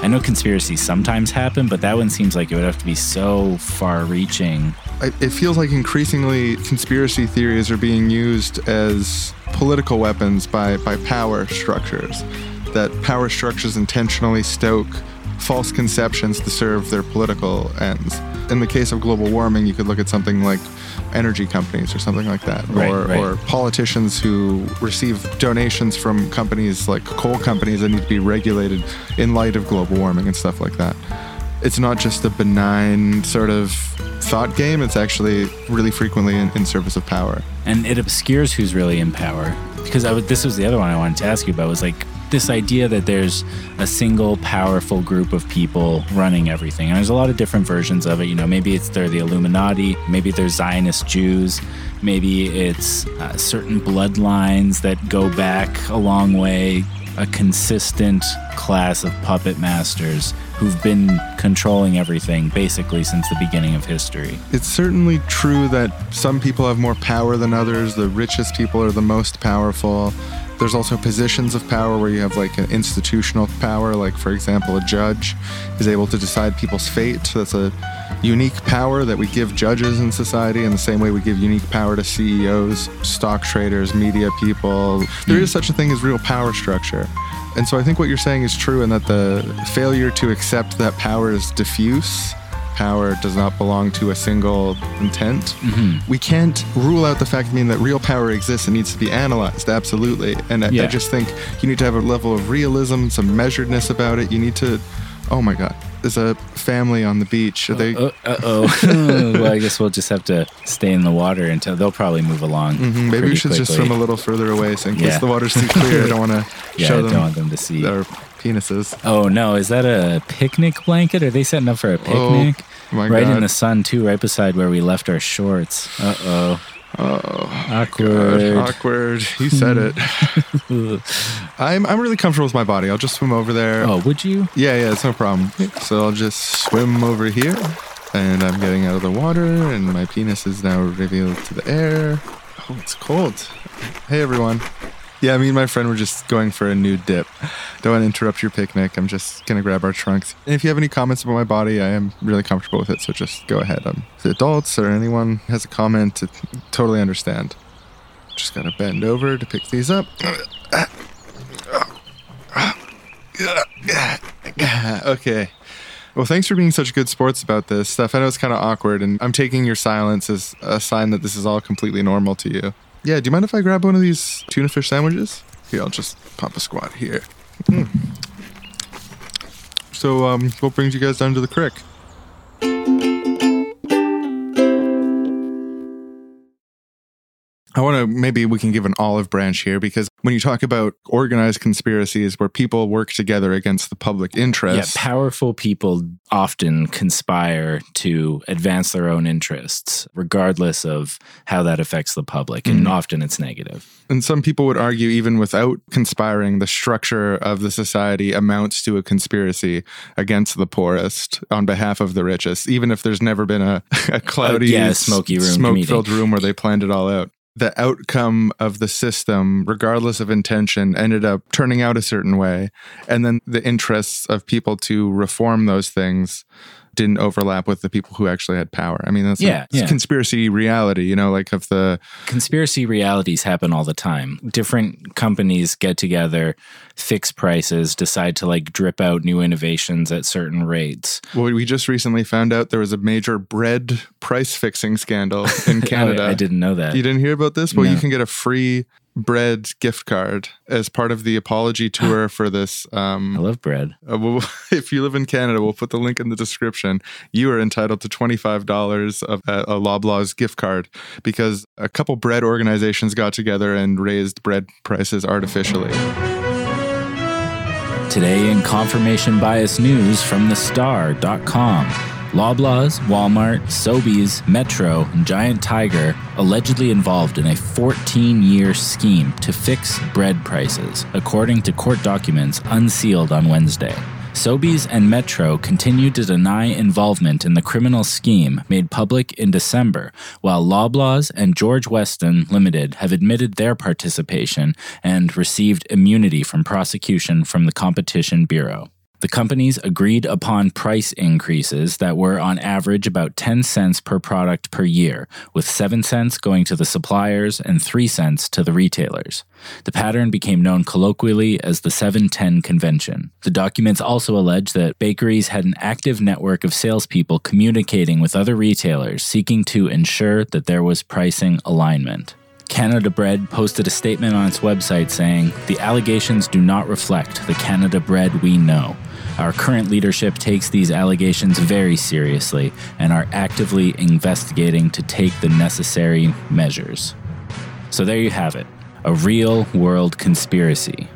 I know conspiracies sometimes happen, but that one seems like it would have to be so far reaching. It feels like increasingly conspiracy theories are being used as political weapons by, by power structures. That power structures intentionally stoke false conceptions to serve their political ends. In the case of global warming, you could look at something like energy companies or something like that, Right, or, right. or politicians who receive donations from companies like coal companies that need to be regulated in light of global warming and stuff like that. It's not just a benign sort of thought game, it's actually really frequently in, in service of power. and it obscures who's really in power. Because this was the other one I wanted to ask you about was like this idea that there's a single powerful group of people running everything. And there's a lot of different versions of it. You know, maybe it's they're the Illuminati, maybe they're Zionist Jews, maybe it's uh, certain bloodlines that go back a long way, a consistent class of puppet masters who've been controlling everything basically since the beginning of history. It's certainly true that some people have more power than others. The richest people are the most powerful. There's also positions of power where you have like an institutional power, like for example, a judge is able to decide people's fate. That's a unique power that we give judges in society in the same way we give unique power to CEOs, stock traders, media people. There is mm. such a thing as real power structure. And so I think what you're saying is true in that the failure to accept that power is diffuse power does not belong to a single intent. Mm-hmm. We can't rule out the fact, I mean, that real power exists and needs to be analyzed, absolutely. And I, I just think you need to have a level of realism, some measuredness about it. You need to, oh my God, there's a family on the beach. Are they, Uh oh. well, I guess we'll just have to stay in the water until they'll probably move along. Mhm, maybe we should just swim a little further away so in case Yeah. the water's too clear, I don't want to Yeah, show I them, don't want them to see. our penises. Oh no, is that a picnic blanket? Are they setting up for a Oh, picnic? my right in the sun too, right beside where we left our shorts. Uh oh. Oh, Awkward. God, awkward. You said it. I'm I'm really comfortable with my body. I'll just swim over there. Oh, would you? Yeah, yeah, it's no problem. So I'll just swim over here, and I'm getting out of the water, and my penis is now revealed to the air. Oh, it's cold. Hey, everyone. Yeah, me and my friend were just going for a nude dip. Don't want to interrupt your picnic. I'm just gonna grab our trunks. And if you have any comments about my body, I am really comfortable with it. So just go ahead. Um, the adults or anyone has a comment, to totally understand. Just gotta bend over to pick these up. Okay. Well, thanks for being such good sports about this stuff. I know it's kind of awkward, and I'm taking your silence as a sign that this is all completely normal to you. Yeah, do you mind if I grab one of these tuna fish sandwiches? Here, I'll just pop a squat here. Mm. So, um, what brings you guys down to the creek? I want to maybe we can give an olive branch here because when you talk about organized conspiracies where people work together against the public interest. Yeah, powerful people often conspire to advance their own interests, regardless of how that affects the public, and mm-hmm. often it's negative. and some people would argue even without conspiring, the structure of the society amounts to a conspiracy against the poorest on behalf of the richest, even if there's never been a, a oh, cloudy, yeah, smoky room smoke-filled room where they planned it all out. The outcome of the system, regardless of intention, ended up turning out a certain way. And then the interests of people to reform those things didn't overlap with the people who actually had power. I mean, that's a- Yeah, yeah. conspiracy reality, you know, like of the Conspiracy realities happen all the time. Different companies get together, fix prices, decide to like drip out new innovations at certain rates. Well, we just recently found out there was a major bread price fixing scandal in oh, Canada. I, I didn't know that. You didn't hear about this? Well, you can get a free bread gift card as part of the apology tour for this. Um, I love bread. uh, well, if you live in Canada, we'll put the link in the description. You are entitled to $25 of a, a Loblaws gift card because a couple bread organizations got together and raised bread prices artificially. Today in confirmation bias news from the star.com. Loblaws, Walmart, Sobeys, Metro, and Giant Tiger allegedly involved in a 14 year scheme to fix bread prices, according to court documents unsealed on Wednesday. Sobeys and Metro continued to deny involvement in the criminal scheme made public in December, while Loblaws and George Weston Limited have admitted their participation and received immunity from prosecution from the Competition Bureau. The companies agreed upon price increases that were on average about 10 cents per product per year, with 7 cents going to the suppliers and 3 cents to the retailers. The pattern became known colloquially as the 710 convention. The documents also allege that bakeries had an active network of salespeople communicating with other retailers seeking to ensure that there was pricing alignment. Canada Bread posted a statement on its website saying, The allegations do not reflect the Canada Bread we know. Our current leadership takes these allegations very seriously and are actively investigating to take the necessary measures. So there you have it a real world conspiracy.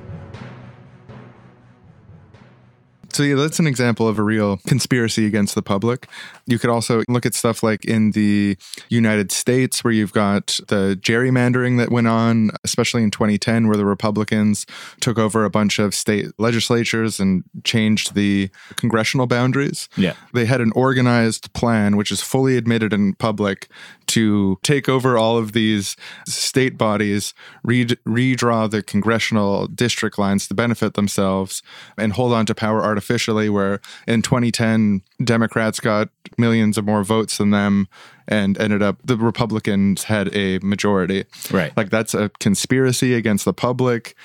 So yeah, that's an example of a real conspiracy against the public. You could also look at stuff like in the United States where you've got the gerrymandering that went on, especially in 2010 where the Republicans took over a bunch of state legislatures and changed the congressional boundaries. Yeah. They had an organized plan which is fully admitted in public to take over all of these state bodies, re- redraw the congressional district lines to benefit themselves, and hold on to power artificially. Where in 2010, Democrats got millions of more votes than them and ended up the Republicans had a majority. Right. Like that's a conspiracy against the public.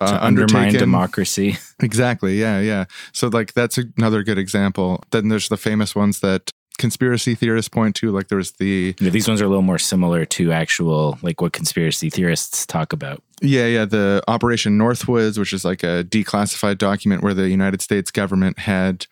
Uh, undermine democracy. Exactly. Yeah. Yeah. So, like, that's another good example. Then there's the famous ones that conspiracy theorists point to. Like, there's the, Yeah, these ones are a little more similar to actual, like what conspiracy theorists talk about. Yeah, yeah, the Operation Northwoods, which is like a declassified document where the United States government had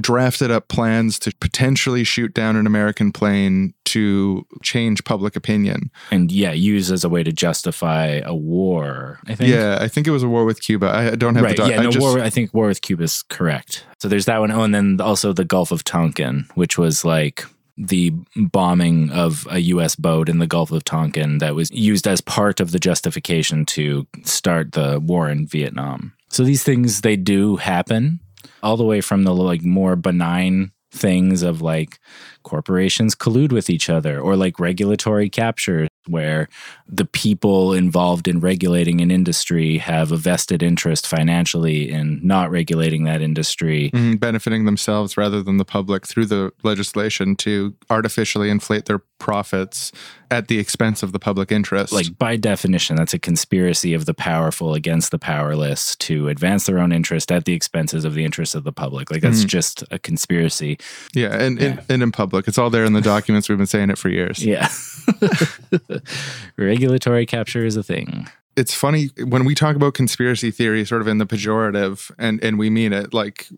drafted up plans to potentially shoot down an American plane to change public opinion. And yeah, use as a way to justify a war, I think. Yeah. I think it was a war with Cuba. I don't have right. the doc- yeah, I no, just- war, I think war with Cuba is correct. So there's that one. Oh, and then also the Gulf of Tonkin, which was like the bombing of a U.S. boat in the Gulf of Tonkin that was used as part of the justification to start the war in Vietnam. So these things they do happen, all the way from the like more benign things of like corporations collude with each other or like regulatory capture where the people involved in regulating an industry have a vested interest financially in not regulating that industry Mhm, benefiting themselves rather than the public through the legislation to artificially inflate their profits at the expense of the public interest. like by definition that's a conspiracy of the powerful against the powerless to advance their own interest at the expenses of the interests of the public like that's Mhm. just a conspiracy yeah, and, and and in public, it's all there in the documents. We've been saying it for years. yeah regulatory capture is a thing. It's funny when we talk about conspiracy theory sort of in the pejorative and and we mean it like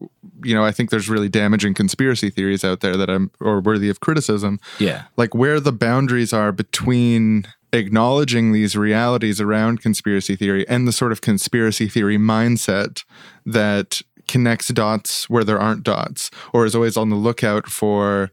you know i think there's really damaging conspiracy theories out there that i'm or worthy of criticism. Yeah. Like where the boundaries are between acknowledging these realities around conspiracy theory and the sort of conspiracy theory mindset that connects dots where there aren't dots or is always on the lookout for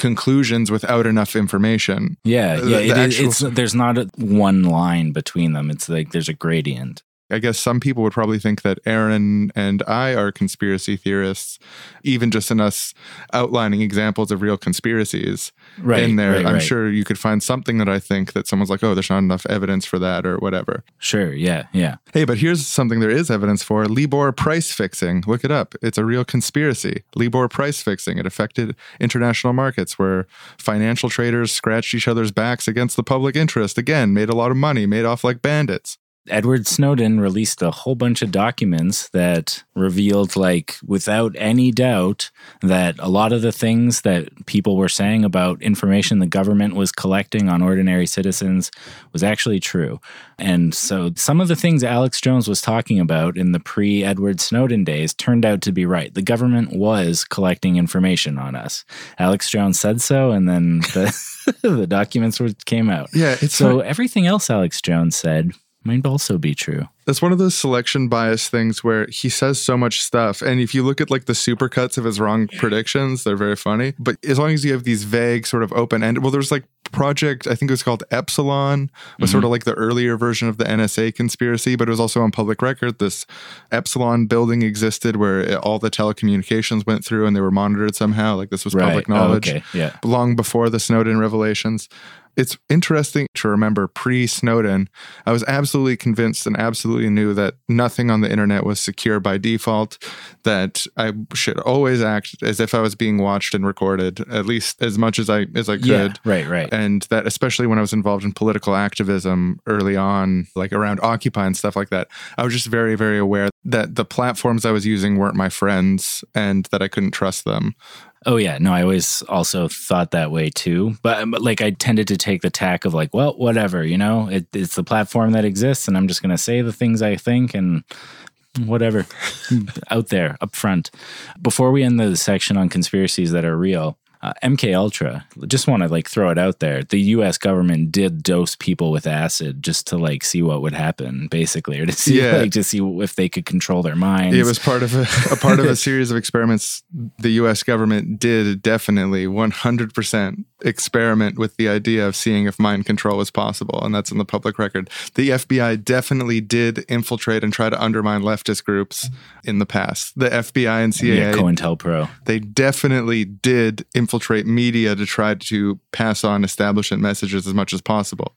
conclusions without enough information Yeah, yeah. the it is actual- it's there's not a, one line between them. It's like there's a gradient. I guess some people would probably think that Aaron and I are conspiracy theorists, even just in us outlining examples of real conspiracies Right, in there. right, I'm right. sure you could find something that I think that someone's like, oh, there's not enough evidence for that or whatever. Sure. Yeah. Yeah. Hey, but here's something there is evidence for Libor price fixing. Look it up. It's a real conspiracy. Libor price fixing. It affected international markets where financial traders scratched each other's backs against the public interest. Again, made a lot of money, made off like bandits. Edward Snowden released a whole bunch of documents that revealed, like, without any doubt, that a lot of the things that people were saying about information the government was collecting on ordinary citizens was actually true. And so some of the things Alex Jones was talking about in the pre Edward Snowden days turned out to be right. The government was collecting information on us. Alex Jones said so, and then the, the documents were, came out. Yeah, so not- everything else Alex Jones said might also be true. That's one of those selection bias things where he says so much stuff. And if you look at like the supercuts of his wrong predictions, they're very funny. But as long as you have these vague, sort of open ended, well, there's like Project, I think it was called Epsilon, was sort mm-hmm. of like the earlier version of the NSA conspiracy, but it was also on public record. This Epsilon building existed where it- all the telecommunications went through and they were monitored somehow. Like this was Right. public Oh, knowledge okay. Yeah. long before the Snowden revelations. It's interesting to remember pre Snowden, I was absolutely convinced and absolutely knew that nothing on the internet was secure by default, that I should always act as if I was being watched and recorded, at least as much as I as I could. Yeah, right, right. And that especially when I was involved in political activism early on, like around Occupy and stuff like that, I was just very, very aware that the platforms I was using weren't my friends and that I couldn't trust them. Oh yeah, no, I always also thought that way too. But, um, but like I tended to take the tack of like, well, whatever, you know, it, it's the platform that exists, and I'm just gonna say the things I think and whatever out there up front. Before we end the section on conspiracies that are real. Uh, MK Ultra, just want to like throw it out there. The U.S. government did dose people with acid just to like see what would happen, basically, or to see Yeah. like to see if they could control their minds. It was part of a, a part of a series of experiments. The U.S. government did definitely 100% experiment with the idea of seeing if mind control was possible, and that's in the public record. The FBI definitely did infiltrate and try to undermine leftist groups in the past. The FBI and CIA, yeah, COINTELPRO. they definitely did infiltrate media to try to pass on establishment messages as much as possible.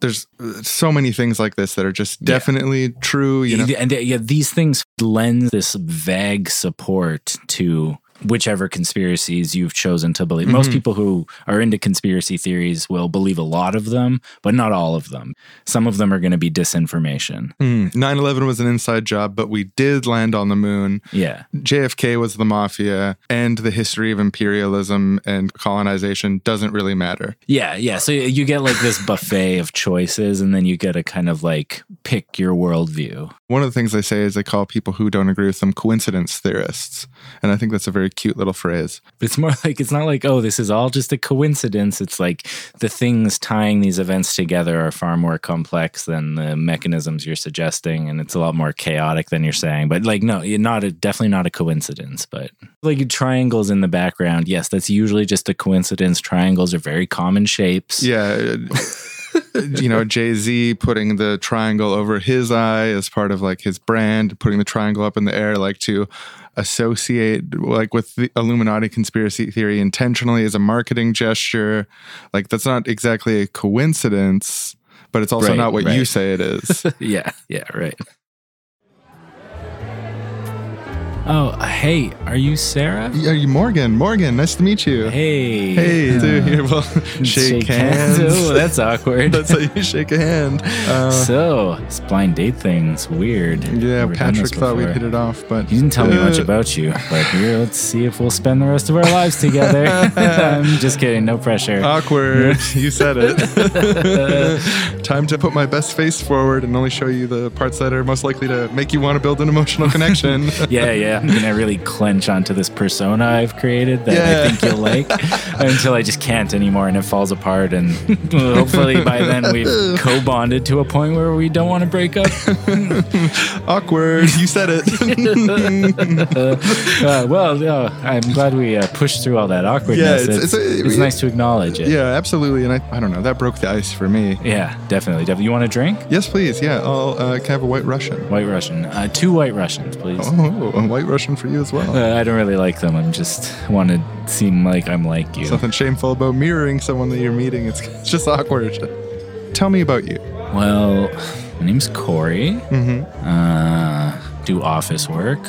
There's uh, so many things like this that are just definitely true. You know, and yeah, these things lend this vague support to whichever conspiracies you've chosen to believe. Most Mhm. people who are into conspiracy theories will believe a lot of them, but not all of them. Some of them are going to be disinformation. Mm, 9/11 was an inside job, but we did land on the moon. Yeah. JFK was the mafia, and the history of imperialism and colonization doesn't really matter. Yeah, yeah. So you get like this buffet of choices, and then you get to kind of like pick your worldview. One of the things they say is they call people who don't agree with them coincidence theorists, and I think that's a very cute little phrase. But it's more like it's not like, oh, this is all just a coincidence. It's like the things tying these events together are far more complex than the mechanisms you're suggesting, and it's a lot more chaotic than you're saying. But like, no, not a, definitely not a coincidence. But like triangles in the background, yes, that's usually just a coincidence. Triangles are very common shapes. Yeah. Uh, you know, Jay Z putting the triangle over his eye as part of like his brand, putting the triangle up in the air, like to associate like with the Illuminati conspiracy theory intentionally as a marketing gesture. Like that's not exactly a coincidence, but it's also Right, not what you say it is. yeah, yeah, right. Oh, hey, are you Sarah? Are you Morgan. Morgan, nice to meet you. Hey. Hey, dude, here, well, shake, hands. Oh, that's awkward. That's how you shake a hand. Uh, so, this blind date thing's weird. yeah, Never Patrick thought we'd hit it off, but You didn't tell me much Uh, about you, but here, let's see if we'll spend the rest of our lives together. I'm just kidding, no pressure. Awkward. you said it. Time to put my best face forward and only show you the parts that are most likely to make you want to build an emotional connection. yeah, yeah. I'm gonna really clench onto this persona I've created that I think you'll like until I just can't anymore and it falls apart. And hopefully by then we've co-bonded to a point where we don't want to break up. Awkward. You said it. Uh, well, no, I'm glad we uh, pushed through all that awkwardness. Yeah, it's, it's- it's, it's nice to acknowledge it. yeah, absolutely. And I, I don't know. That broke the ice for me. Yeah, definitely. definitely. You want a drink? Yes, please. Yeah, I'll uh, can I have a white Russian. White Russian. Uh, two white Russians, please. Oh, a white Russian for you as well. Uh, I don't really like them. I'm just want to seem like I'm like you. Something shameful about mirroring someone that you're meeting. It's, it's just awkward. Tell me about you. Well, my name's Corey. Mm-hmm. Uh, do office work.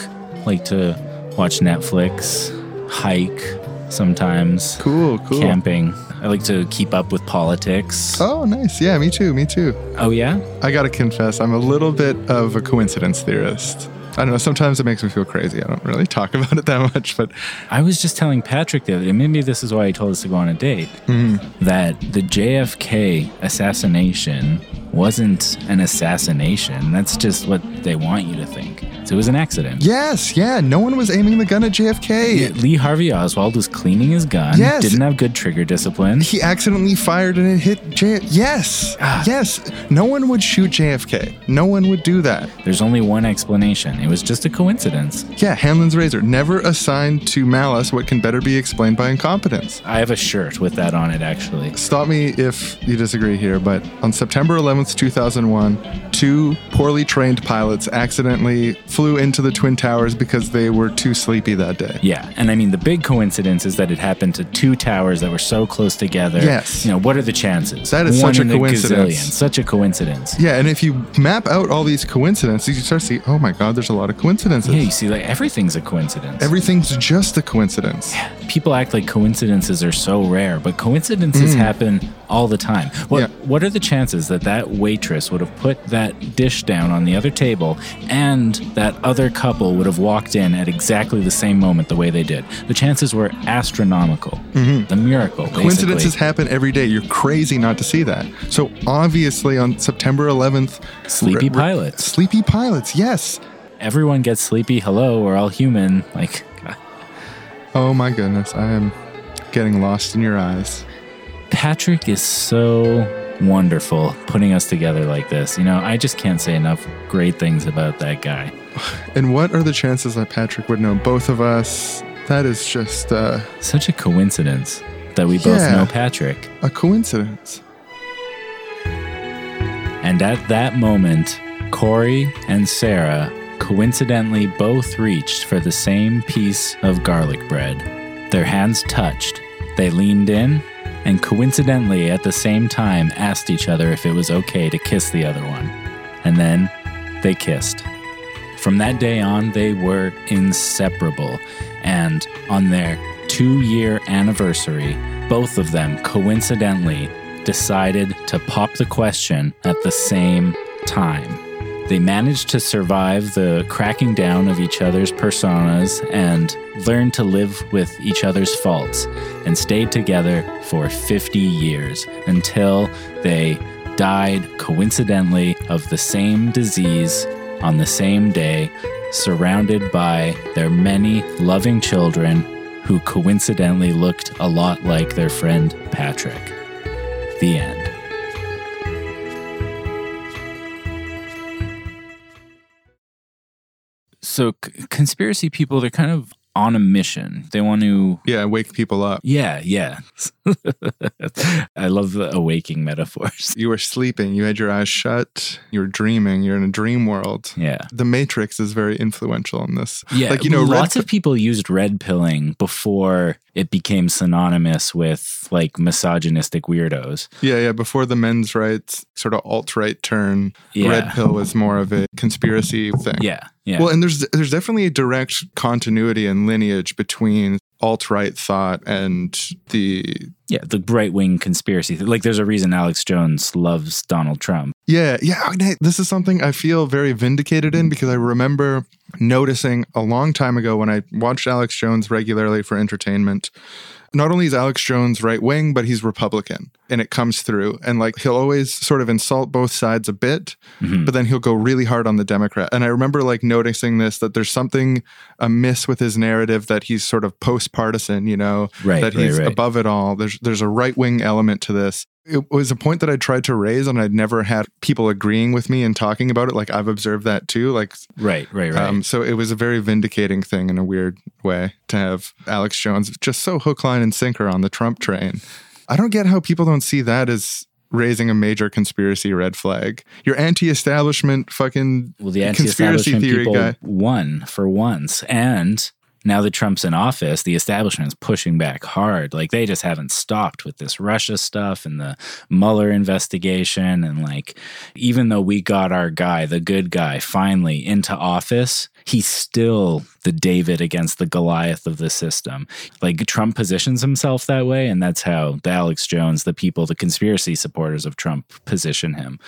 Like to watch Netflix, hike sometimes, Cool, cool. camping. I like to keep up with politics. Oh, nice. Yeah, me too. Me too. Oh, yeah? I gotta confess, I'm a little bit of a coincidence theorist. I don't know. Sometimes it makes me feel crazy. I don't really talk about it that much, but I was just telling Patrick the other day, maybe this is why he told us to go on a date, Mm-hmm. that the JFK assassination wasn't an assassination. That's just what they want you to think. It was an accident. yes, yeah, no one was aiming the gun at JFK. Lee Harvey Oswald was cleaning his gun. Yes. Didn't have good trigger discipline. He accidentally fired and it hit JFK. Yes, Ah. yes. No one would shoot JFK. No one would do that. There's only one explanation. It was just a coincidence. Yeah, Hanlon's razor never assigned to malice what can better be explained by incompetence. I have a shirt with that on it, actually. Stop me if you disagree here, but on September 11th, 2001, two poorly trained pilots accidentally flew into the Twin Towers because they were too sleepy that day. Yeah, and I mean the big coincidence is that it happened to two towers that were so close together. Yes. You know what are the chances? That is One such a coincidence. gazillion. Such a coincidence. Yeah, and if you map out all these coincidences, you start to see, oh my God, there's a lot of coincidences. Yeah, you see, like everything's a coincidence. Everything's just a coincidence. People act like coincidences are so rare, but coincidences happen all the time. What Mm. Yeah. What are the chances that that waitress would have put that dish down on the other table, and that other couple would have walked in at exactly the same moment the way they did? The chances were astronomical. The miracle. Mm-hmm. Coincidences basically. happen every day. You're crazy not to see that. So obviously on September 11th, Sleepy pilots. Sleepy pilots, yes. Everyone gets sleepy. Hello, we're all human. Like, Oh my goodness, I am getting lost in your eyes. Patrick is so wonderful putting us together like this. You know, I just can't say enough great things about that guy. And what are the chances that Patrick would know both of us? That is just uh, Such a coincidence that we both Yeah. know Patrick. a coincidence. And at that moment, Corey and Sarah coincidentally both reached for the same piece of garlic bread. Their hands touched. They leaned in and coincidentally at the same time asked each other if it was okay to kiss the other one. And then they kissed. From that day on, they were inseparable. And on their two year anniversary, both of them coincidentally decided to pop the question at the same time. They managed to survive the cracking down of each other's personas and learned to live with each other's faults and stayed together for 50 years until they died coincidentally of the same disease on the same day, surrounded by their many loving children who coincidentally looked a lot like their friend Patrick. The end. So, c- conspiracy people, they're kind of on a mission. They want to Yeah, wake people up. Yeah, yeah. I love the awaking metaphors. You were sleeping, you had your eyes shut, you were dreaming, you're in a dream world. Yeah. The Matrix is very influential in this. Yeah, Like, you know, red lots of people used red pilling before it became synonymous with like misogynistic weirdos. Yeah, yeah. Before the men's rights sort of alt right turn, Yeah. red pill was more of a conspiracy thing. Yeah, yeah. Well, and there's there's definitely a direct continuity and lineage between alt right thought and the Yeah, the right wing conspiracy. Like, there's a reason Alex Jones loves Donald Trump. Yeah, yeah. This is something I feel very vindicated in because I remember noticing a long time ago when I watched Alex Jones regularly for entertainment. Not only is Alex Jones right wing, but he's Republican and it comes through. And like he'll always sort of insult both sides a bit, mm-hmm. but then he'll go really hard on the Democrat. And I remember like noticing this that there's something amiss with his narrative that he's sort of post partisan, you know, Right, that right, he's right. above it all. There's there's a right wing element to this. It was a point that I tried to raise, and I'd never had people agreeing with me and talking about it. Like I've observed that too. Like Right, right, right. um, so it was a very vindicating thing in a weird way to have Alex Jones just so hook, line, and sinker on the Trump train. I don't get how people don't see that as raising a major conspiracy red flag. You're anti-establishment, fucking well, the conspiracy anti-establishment theory people guy. won for once, and now that Trump's in office, the establishment is pushing back hard. Like they just haven't stopped with this Russia stuff and the Mueller investigation, and like even though we got our guy, the good guy, finally into office, he's still the David against the Goliath of the system. Like Trump positions himself that way, and that's how the Alex Jones, the people, the conspiracy supporters of Trump position him.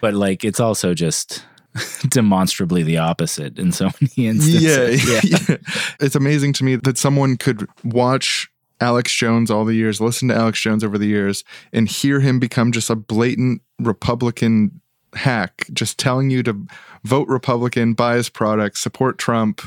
But like it's also just demonstrably the opposite in so many Yeah, instances. yeah. It's amazing to me that someone could watch Alex Jones all the years, listen to Alex Jones over the years, and hear him become just a blatant Republican hack, just telling you to vote Republican, buy his products, support Trump.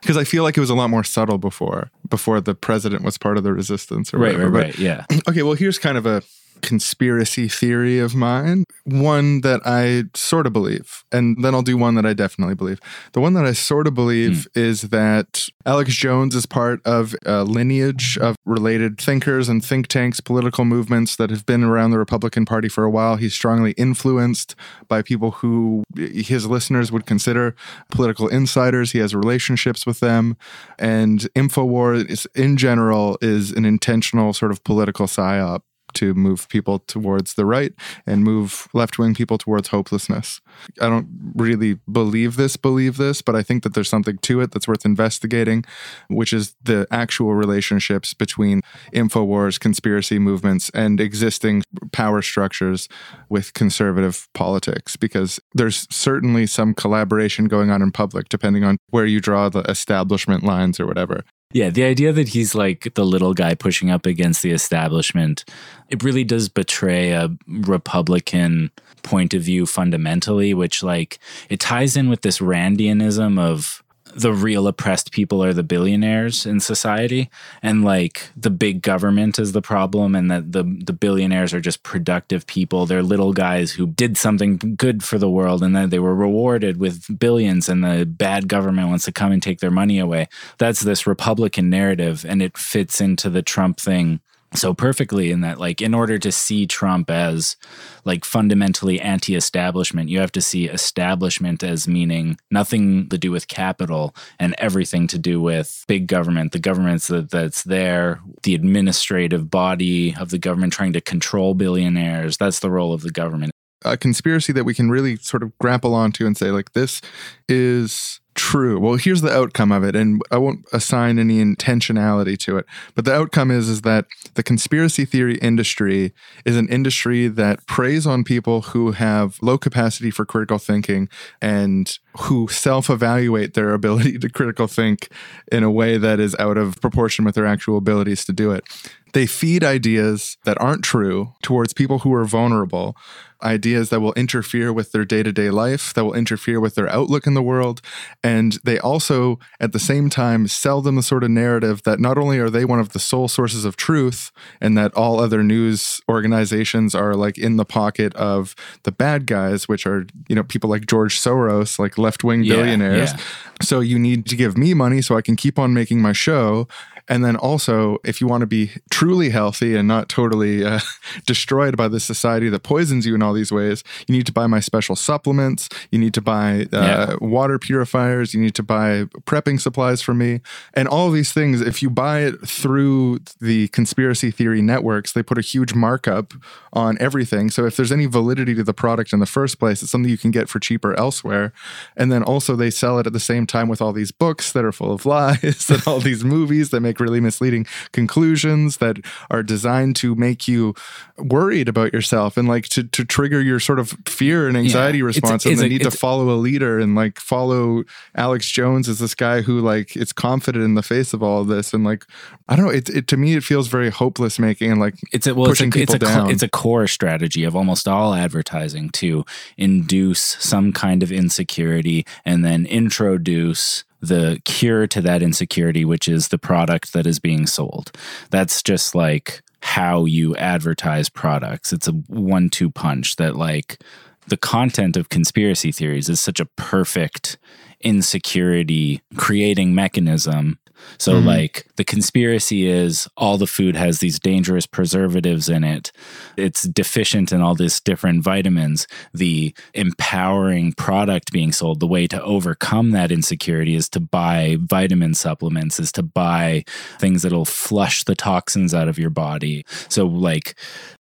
Because I feel like it was a lot more subtle before, before the president was part of the resistance or Right, whatever. right, But- right. Yeah. Okay, well, here's kind of a conspiracy theory of mine, one that I sort of believe, and then I'll do one that I definitely believe. The one that I sort of believe hmm. is that Alex Jones is part of a lineage of related thinkers and think tanks, political movements that have been around the Republican Party for a while. He's strongly influenced by people who his listeners would consider political insiders. He has relationships with them, and Infowars is, in general is an intentional sort of political psyop to move people towards the right and move left wing people towards hopelessness. I don't really believe this, believe this, but I think that there's something to it that's worth investigating, which is the actual relationships between InfoWars, conspiracy movements, and existing power structures with conservative politics, because there's certainly some collaboration going on in public, depending on where you draw the establishment lines or whatever. Yeah, the idea that he's like the little guy pushing up against the establishment, it really does betray a Republican point of view fundamentally, which like it ties in with this Randianism of the real oppressed people are the billionaires in society and like the big government is the problem and that the the billionaires are just productive people. They're little guys who did something good for the world and then they were rewarded with billions and the bad government wants to come and take their money away. That's this republican narrative and it fits into the trump thing so perfectly in that like in order to see trump as like fundamentally anti-establishment you have to see establishment as meaning nothing to do with capital and everything to do with big government the government's that, that's there the administrative body of the government trying to control billionaires that's the role of the government. A conspiracy that we can really sort of grapple onto and say like this is true. Well here's the outcome of it and i won't assign any intentionality to it but the outcome is is that the conspiracy theory industry is an industry that preys on people who have low capacity for critical thinking and who self-evaluate their ability to critical think in a way that is out of proportion with their actual abilities to do it they feed ideas that aren't true towards people who are vulnerable ideas that will interfere with their day to day life, that will interfere with their outlook in the world. And they also, at the same time, sell them the sort of narrative that not only are they one of the sole sources of truth and that all other news organizations are like in the pocket of the bad guys, which are, you know, people like George Soros, like left wing Yeah, billionaires. yeah. So you need to give me money so I can keep on making my show. And then also, if you want to be truly healthy and not totally uh, destroyed by the society that poisons you in all these ways, you need to buy my special supplements. You need to buy uh, Yeah. water purifiers. You need to buy prepping supplies for me. And all these things, if you buy it through the conspiracy theory networks, they put a huge markup on everything. So if there's any validity to the product in the first place, it's something you can get for cheaper elsewhere. And then also, they sell it at the same time with all these books that are full of lies and all these movies that make really misleading conclusions that are designed to make you worried about yourself and like to, to trigger your sort of fear and anxiety Yeah. It's response. it's and they need to follow a leader and like follow Alex Jones as this guy who like is confident in the face of all of this. And like, I don't know, it, it to me, it feels very hopeless making and like it's a well, it's a, pushing it's people a down. it's a core strategy of almost all advertising to induce some kind of insecurity and then introduce the cure to that insecurity, which is the product that is being sold. That's just like how you advertise products. It's a one two punch that like the content of conspiracy theories is such a perfect insecurity creating mechanism. So, Mhm. like, the conspiracy is all the food has these dangerous preservatives in it. It's deficient in all these different vitamins. The empowering product being sold, the way to overcome that insecurity is to buy vitamin supplements, is to buy things that'll flush the toxins out of your body. So, like,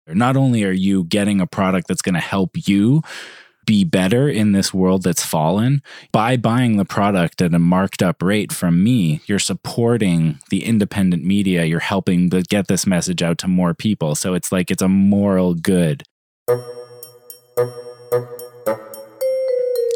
not only are you getting a product that's going to help you be better in this world that's fallen by buying the product at a marked up rate from me you're supporting the independent media you're helping to get this message out to more people. So it's like it's a moral good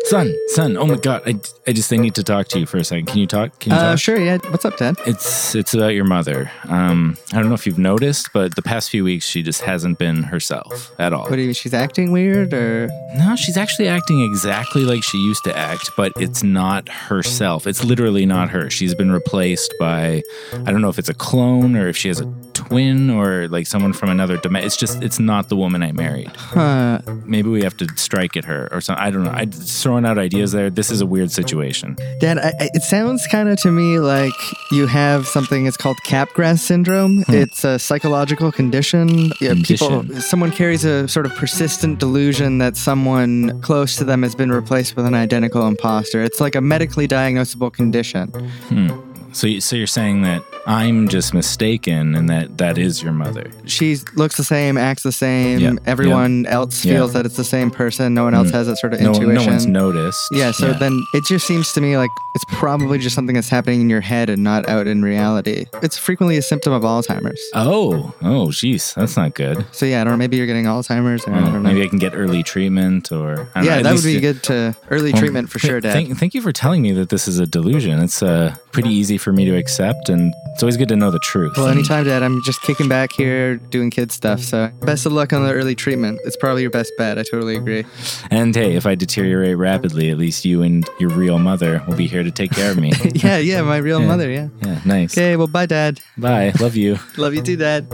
son son oh my god i, I just i need to talk to you for a second can you talk can you Uh, talk sure, yeah. What's up, Dad? it's it's about your mother um i don't know if you've noticed but the past few weeks she just hasn't been herself at all What do you mean? She's acting weird, or no, she's actually acting exactly like she used to act, but it's not herself. It's literally not her. She's been replaced by I don't know if it's a clone or if she has a twin or like someone from another dimension. It's just it's not the woman I married. huh? Maybe we have to strike at her or something. I don't know. I'm just throwing out ideas there. This is a weird situation. Dad, I, it sounds kind of to me like you have something. It's called Capgras syndrome. It's a psychological condition. Yeah, people, Condition. someone carries a sort of persistent delusion that someone close to them has been replaced with an identical imposter. It's like a medically diagnosable condition. Hmm. So, you- so you're saying that I'm just mistaken and that that is your mother. She looks the same, acts the same. Yeah, Everyone else yeah. feels that it's the same person. No one else Mm. has that sort of No, intuition. no one's noticed. Yeah, so Yeah. then it just seems to me like it's probably just something that's happening in your head and not out in reality. It's frequently a symptom of Alzheimer's. Oh, oh, geez, that's not good. So yeah, I don't know. Maybe you're getting Alzheimer's. Or, I Oh, don't know. maybe I can get early treatment or I don't know, yeah, at that would be good to early Well, treatment for th- sure, Dad. Thank, thank you for telling me that this is a delusion. It's uh, pretty easy for me to accept, and it's always good to know the truth. well, anytime, Dad. I'm just kicking back here doing kid stuff. So best of luck on the early treatment. It's probably your best bet. I totally agree. And hey, if I deteriorate rapidly, at least you and your real mother will be here to take care of me. yeah, yeah, my real Yeah. mother. Yeah. yeah, nice. Okay, well, bye, Dad. Bye. Love you. Love you too, Dad.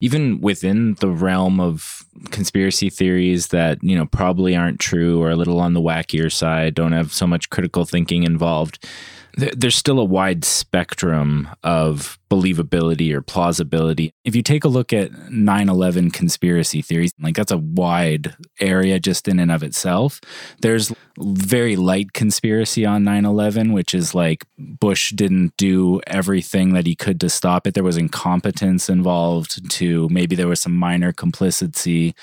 even within the realm of conspiracy theories that you know probably aren't true or a little on the wackier side don't have so much critical thinking involved there's still a wide spectrum of believability or plausibility. If you take a look at 9-11 conspiracy theories like that's a wide area just in and of itself. There's very light conspiracy on 9-11 which is like bush didn't do everything that he could to stop it. There was incompetence involved to maybe there was some minor complicity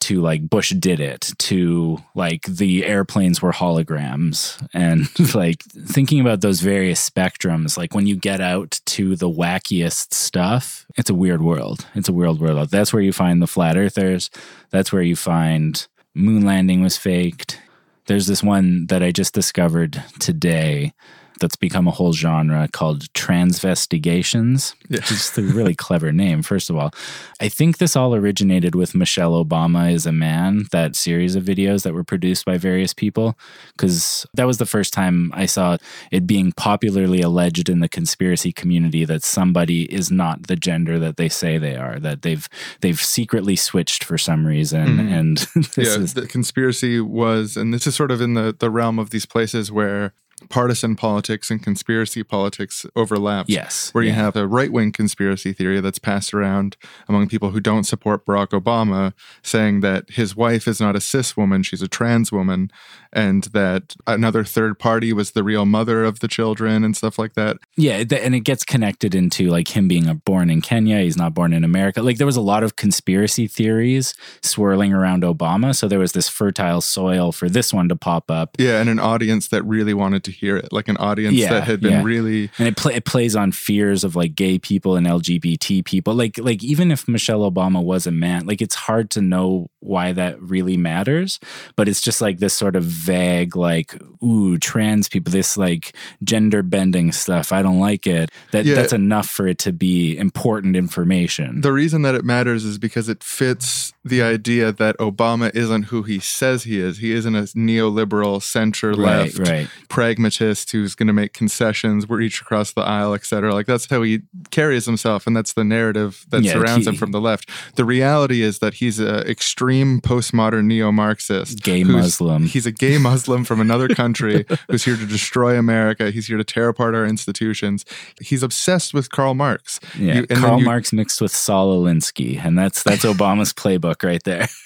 to like bush did it to like the airplanes were holograms. And like thinking about those various spectrums like when you get out to the wackiest stuff it's a weird world. It's a weird world. That's where you find the flat earthers. That's where you find moon landing was faked. There's this one that I just discovered today that's become a whole genre called transvestigations. Yeah. Just a really clever name, first of all. I think this all originated with Michelle Obama is a Man, that series of videos that were produced by various people, because that was the first time I saw it being popularly alleged in the conspiracy community that somebody is not the gender that they say they are, that they've they've secretly switched for some reason. Mhm. And this yeah, is the conspiracy was, and this is sort of in the, the realm of these places where partisan politics and conspiracy politics overlap. Yes, Where you yeah. have a right wing conspiracy theory that's passed around among people who don't support Barack Obama, saying that his wife is not a cis woman, she's a trans woman, and that another third party was the real mother of the children and stuff like that. Yeah, and it gets connected into like him being a- born in Kenya. He's not born in America. Like there was a lot of conspiracy theories swirling around Obama. So there was this fertile soil for this one to pop up. Yeah, and an audience that really wanted to hear it, like an audience Yeah, that had been yeah. really And it, pla it plays on fears of like gay people and LGBT people. Like like even if Michelle Obama was a man, like it's hard to know why that really matters. But it's just like this sort of vague, like ooh, trans people, this like gender bending stuff. I don't like it. That Yeah. that's enough for it to be important information. The reason that it matters is because it fits the idea that Obama isn't who he says he is. He isn't a neoliberal center left right. pragmatist who's going to make concessions, reach across the aisle, etc. Like that's how he carries himself, and that's the narrative that Yeah, surrounds he- him from the left. The reality is that he's an extreme postmodern neo-Marxist, Gay Muslim. He's a gay Muslim from another country who's here to destroy America. He's here to tear apart our institutions. He's obsessed with Karl Marx. Yeah, You- and Karl you- Marx mixed with Saul Alinsky, and that's that's Obama's playbook right there.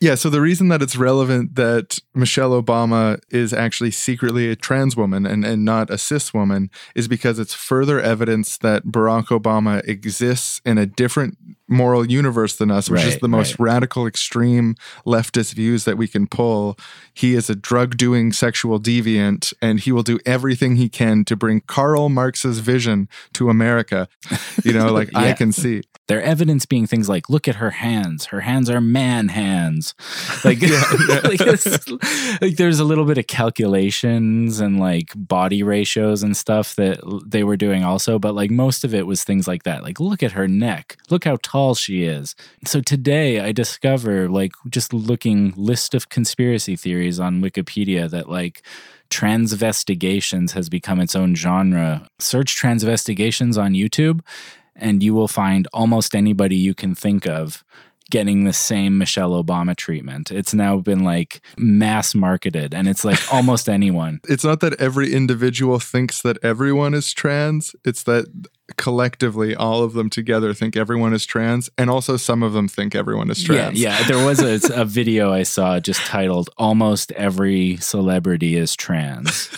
Yeah, so the reason that it's relevant that Michelle Obama is actually secretly a trans woman and, and not a cis woman is because it's further evidence that Barack Obama exists in a different moral universe than us, which is the most right. radical, extreme leftist views that we can pull. He is a drug doing sexual deviant, and he will do everything he can to bring Karl Marx's vision to America. You know, like I can see. Their evidence being things like, look at her hands. Her hands are man hands. Like, like, it's- like there's a little bit of calculations and like body ratios and stuff that they were doing also. But like most of it was things like that. Like, look at her neck. Look how tall she is. So today I discover, like, just looking list of conspiracy theories on Wikipedia that like transvestigations has become its own genre. Search transvestigations on YouTube and you will find almost anybody you can think of getting the same Michelle Obama treatment. It's now been like mass marketed and it's like almost anyone. it's not that every individual thinks that everyone is trans. It's that collectively, all of them together think everyone is trans, and also some of them think everyone is trans. Yeah, yeah. There was a, a video I saw just titled "Almost Every Celebrity is Trans."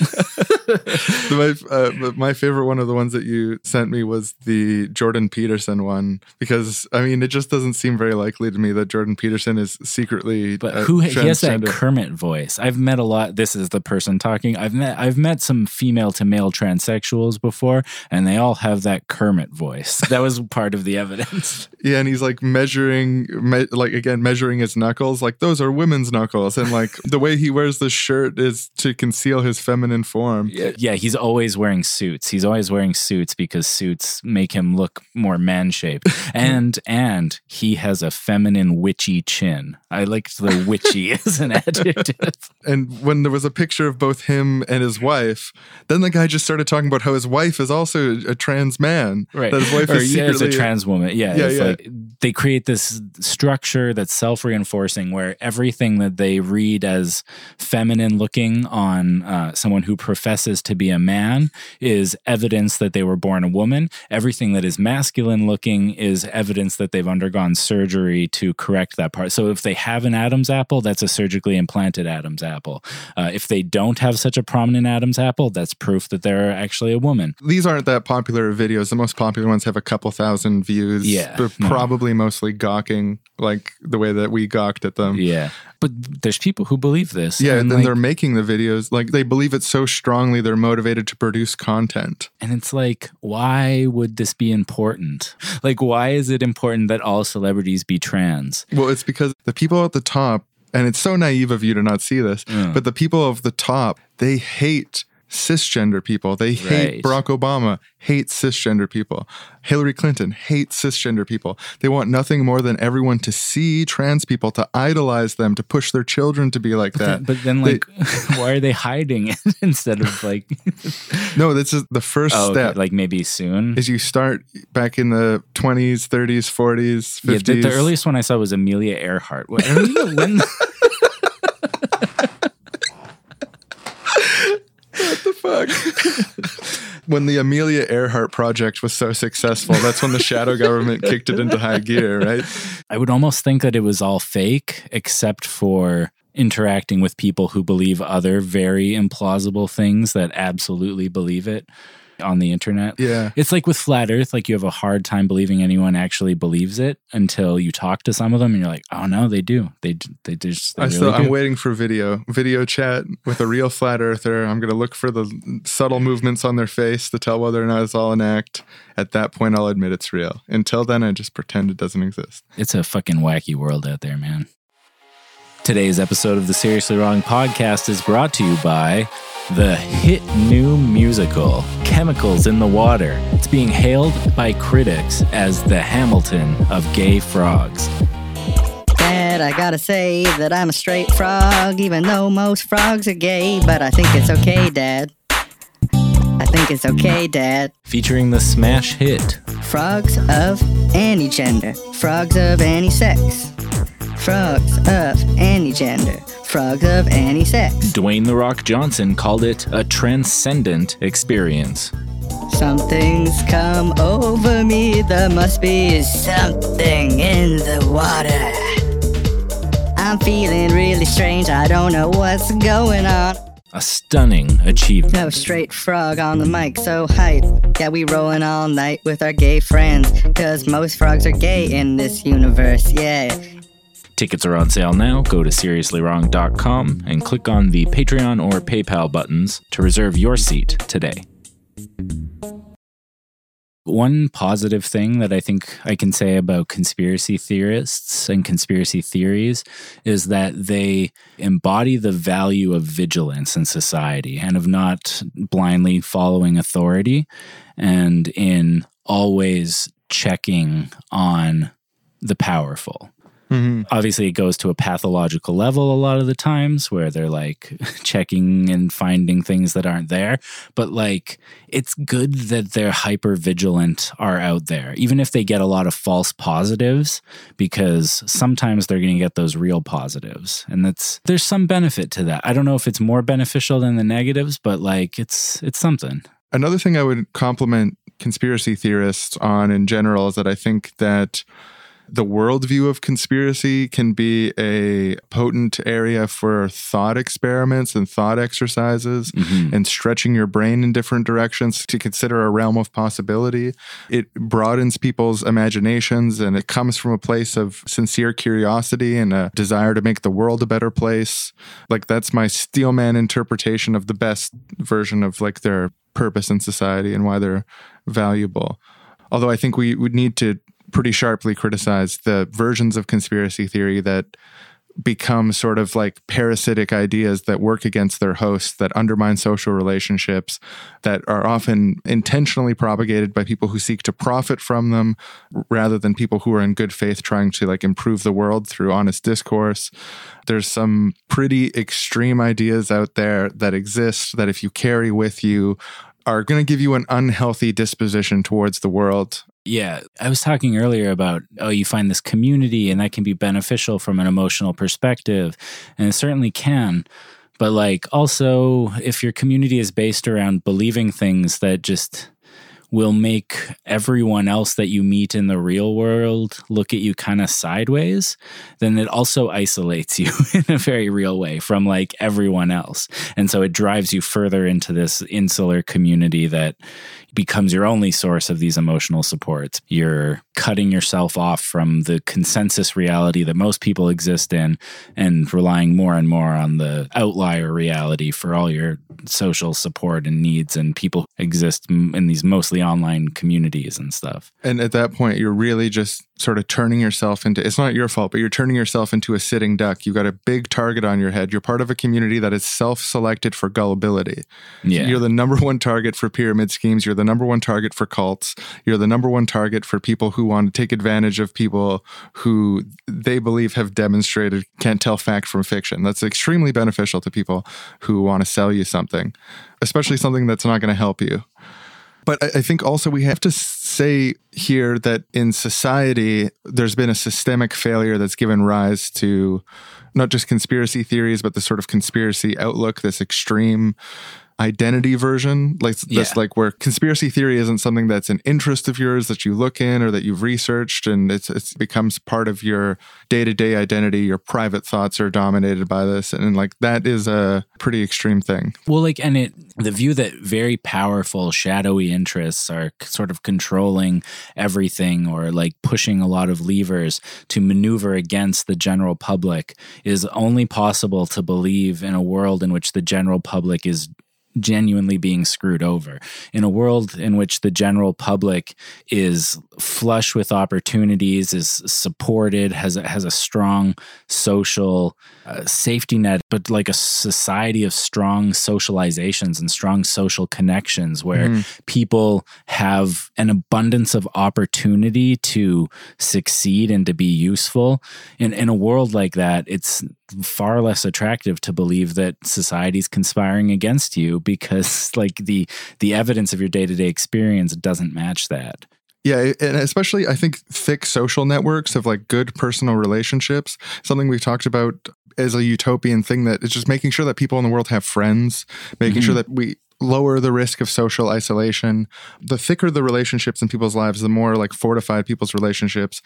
my, uh, my favorite one of the ones that you sent me was the Jordan Peterson one because I mean it just doesn't seem very likely to me that Jordan Peterson is secretly But uh, who he has that. Kermit voice? I've met a lot. This is the person talking. I've met I've met some female to male transsexuals before, and they all have that Kermit voice. That was part of the evidence. Yeah, and he's like measuring, me- like again, measuring his knuckles. Like those are women's knuckles, and like the way he wears the shirt is to conceal his feminine form. Yeah, he's always wearing suits. He's always wearing suits because suits make him look more man shaped. And and he has a feminine witchy chin. I liked the witchy as an adjective. And when there was a picture of both him and his wife, then the guy just started talking about how his wife is also a trans man. Right. That his wife or, is secretly it's a trans woman. Yeah. Yeah, it's yeah. like they create this structure that's self reinforcing where everything that they read as feminine looking on uh, someone who professes to be a man is evidence that they were born a woman. Everything that is masculine looking is evidence that they've undergone surgery to correct that part. So if they have an Adam's apple, that's a surgically implanted Adam's apple. Uh, if they don't have such a prominent Adam's apple, that's proof that they're actually a woman. These aren't that popular videos. The most popular ones have a couple thousand views. Yeah, They're no. probably mostly gawking, like the way that we gawked at them. Yeah. But there's people who believe this. Yeah, and and then like- they're making the videos. Like they believe it so strongly, they're motivated to produce content. And it's like, why would this be important? Like, why is it important that all celebrities be trans? Well, it's because the people at the top, and it's so naive of you to not see this, Mm. but the people of the top, they hate cisgender people. They hate Right. Barack Obama, hates cisgender people. Hillary Clinton hates cisgender people. They want nothing more than everyone to see trans people, to idolize them, to push their children to be like that. But then, They- like, why are they hiding it instead of like, no, this is the first oh, okay, step. like maybe soon? is you start back in the 20s, 30s, 40s, 50s. Yeah, the, earliest one I saw was Amelia Earhart. What- I don't even know when. fuck? when the Amelia Earhart project was so successful, that's when the shadow government kicked it into high gear, right? I would almost think that it was all fake, except for interacting with people who believe other very implausible things that absolutely believe it on the internet. Yeah. It's like with flat earth, like you have a hard time believing anyone actually believes it until you talk to some of them and you're like, "Oh no, they do. They they just they I really still, I'm waiting for video, video chat with a real flat earther. I'm going to look for the subtle movements on their face to tell whether or not it's all an act. At that point, I'll admit it's real. Until then, I just pretend it doesn't exist. It's a fucking wacky world out there, man. Today's episode of the Seriously Wrong podcast is brought to you by the hit new musical, Chemicals in the Water. It's being hailed by critics as the Hamilton of gay frogs. Dad, I gotta say that I'm a straight frog, even though most frogs are gay. But I think it's okay, Dad. I think it's okay, Dad. Featuring the smash hit, Frogs of any gender, frogs of any sex, frogs of any gender, frogs of any sex. Dwayne The Rock Johnson called it a transcendent experience. Something's come over me, there must be something in the water. I'm feeling really strange, I don't know what's going on. A stunning achievement. No straight frog on the mic, so hype. Yeah, we rolling all night with our gay friends. Cause most frogs are gay in this universe, yeah. Tickets are on sale now. Go to seriouslywrong.com and click on the Patreon or PayPal buttons to reserve your seat today. One positive thing that I think I can say about conspiracy theorists and conspiracy theories is that they embody the value of vigilance in society and of not blindly following authority and in always checking on the powerful Mm-hmm. obviously it goes to a pathological level a lot of the times where they're like checking and finding things that aren't there. But like it's good that they're hyper vigilant are out there even if they get a lot of false positives because sometimes they're going to get those real positives. And that's there's some benefit to that. I don't know if it's more beneficial than the negatives but like it's it's something. Another thing I would compliment conspiracy theorists on in general is that I think that the worldview of conspiracy can be a potent area for thought experiments and thought exercises mm-hmm. and stretching your brain in different directions to consider a realm of possibility. It broadens people's imaginations and it comes from a place of sincere curiosity and a desire to make the world a better place. Like that's my Steelman interpretation of the best version of like their purpose in society and why they're valuable. Although I think we would need to pretty sharply criticize the versions of conspiracy theory that become sort of like parasitic ideas that work against their hosts, that undermine social relationships, that are often intentionally propagated by people who seek to profit from them rather than people who are in good faith trying to like improve the world through honest discourse. There's some pretty extreme ideas out there that exist that if you carry with you are going to give you an unhealthy disposition towards the world Yeah, I was talking earlier about oh, you find this community and that can be beneficial from an emotional perspective, and it certainly can. But like also, if your community is based around believing things that just will make everyone else that you meet in the real world look at you kind of sideways, then it also isolates you in a very real way from like everyone else. And so it drives you further into this insular community that becomes your only source of these emotional supports. You're cutting yourself off from the consensus reality that most people exist in and relying more and more on the outlier reality for all your social support and needs and people exist in these mostly online communities and stuff. And at that point, you're really just sort of turning yourself into it's not your fault, but you're turning yourself into a sitting duck. You've got a big target on your head. You're part of a community that is self selected for gullibility. Yeah. You're the number one target for pyramid schemes. You're the number one target for cults. You're the number one target for people who want to take advantage of people who they believe have demonstrated can't tell fact from fiction. That's extremely beneficial to people who want to sell you something, especially something that's not going to help you. But I think also we have to say here that in society, there's been a systemic failure that's given rise to not just conspiracy theories, but the sort of conspiracy outlook, this extreme identity version like this Yeah. like where conspiracy theory isn't something that's an interest of yours that you look in or that you've researched and it's it becomes part of your day-to-day identity your private thoughts are dominated by this and like that is a pretty extreme thing Well, like, and it, the view that very powerful, shadowy interests are sort of controlling everything or like pushing a lot of levers to maneuver against the general public is only possible to believe in a world in which the general public is genuinely being screwed over. In a world in which the general public is flush with opportunities, is supported, has a, has a strong social uh, safety net, but like a society of strong socializations and strong social connections where Mhm. people have an abundance of opportunity to succeed and to be useful. In, in a world like that, it's far less attractive to believe that society's conspiring against you because like the the evidence of your day-to-day experience doesn't match that. Yeah, and especially I think thick social networks of like good personal relationships, something we've talked about as a utopian thing that is just making sure that people in the world have friends, making sure Mhm. that we lower the risk of social isolation. The thicker the relationships in people's lives, the more like fortified people's relationships,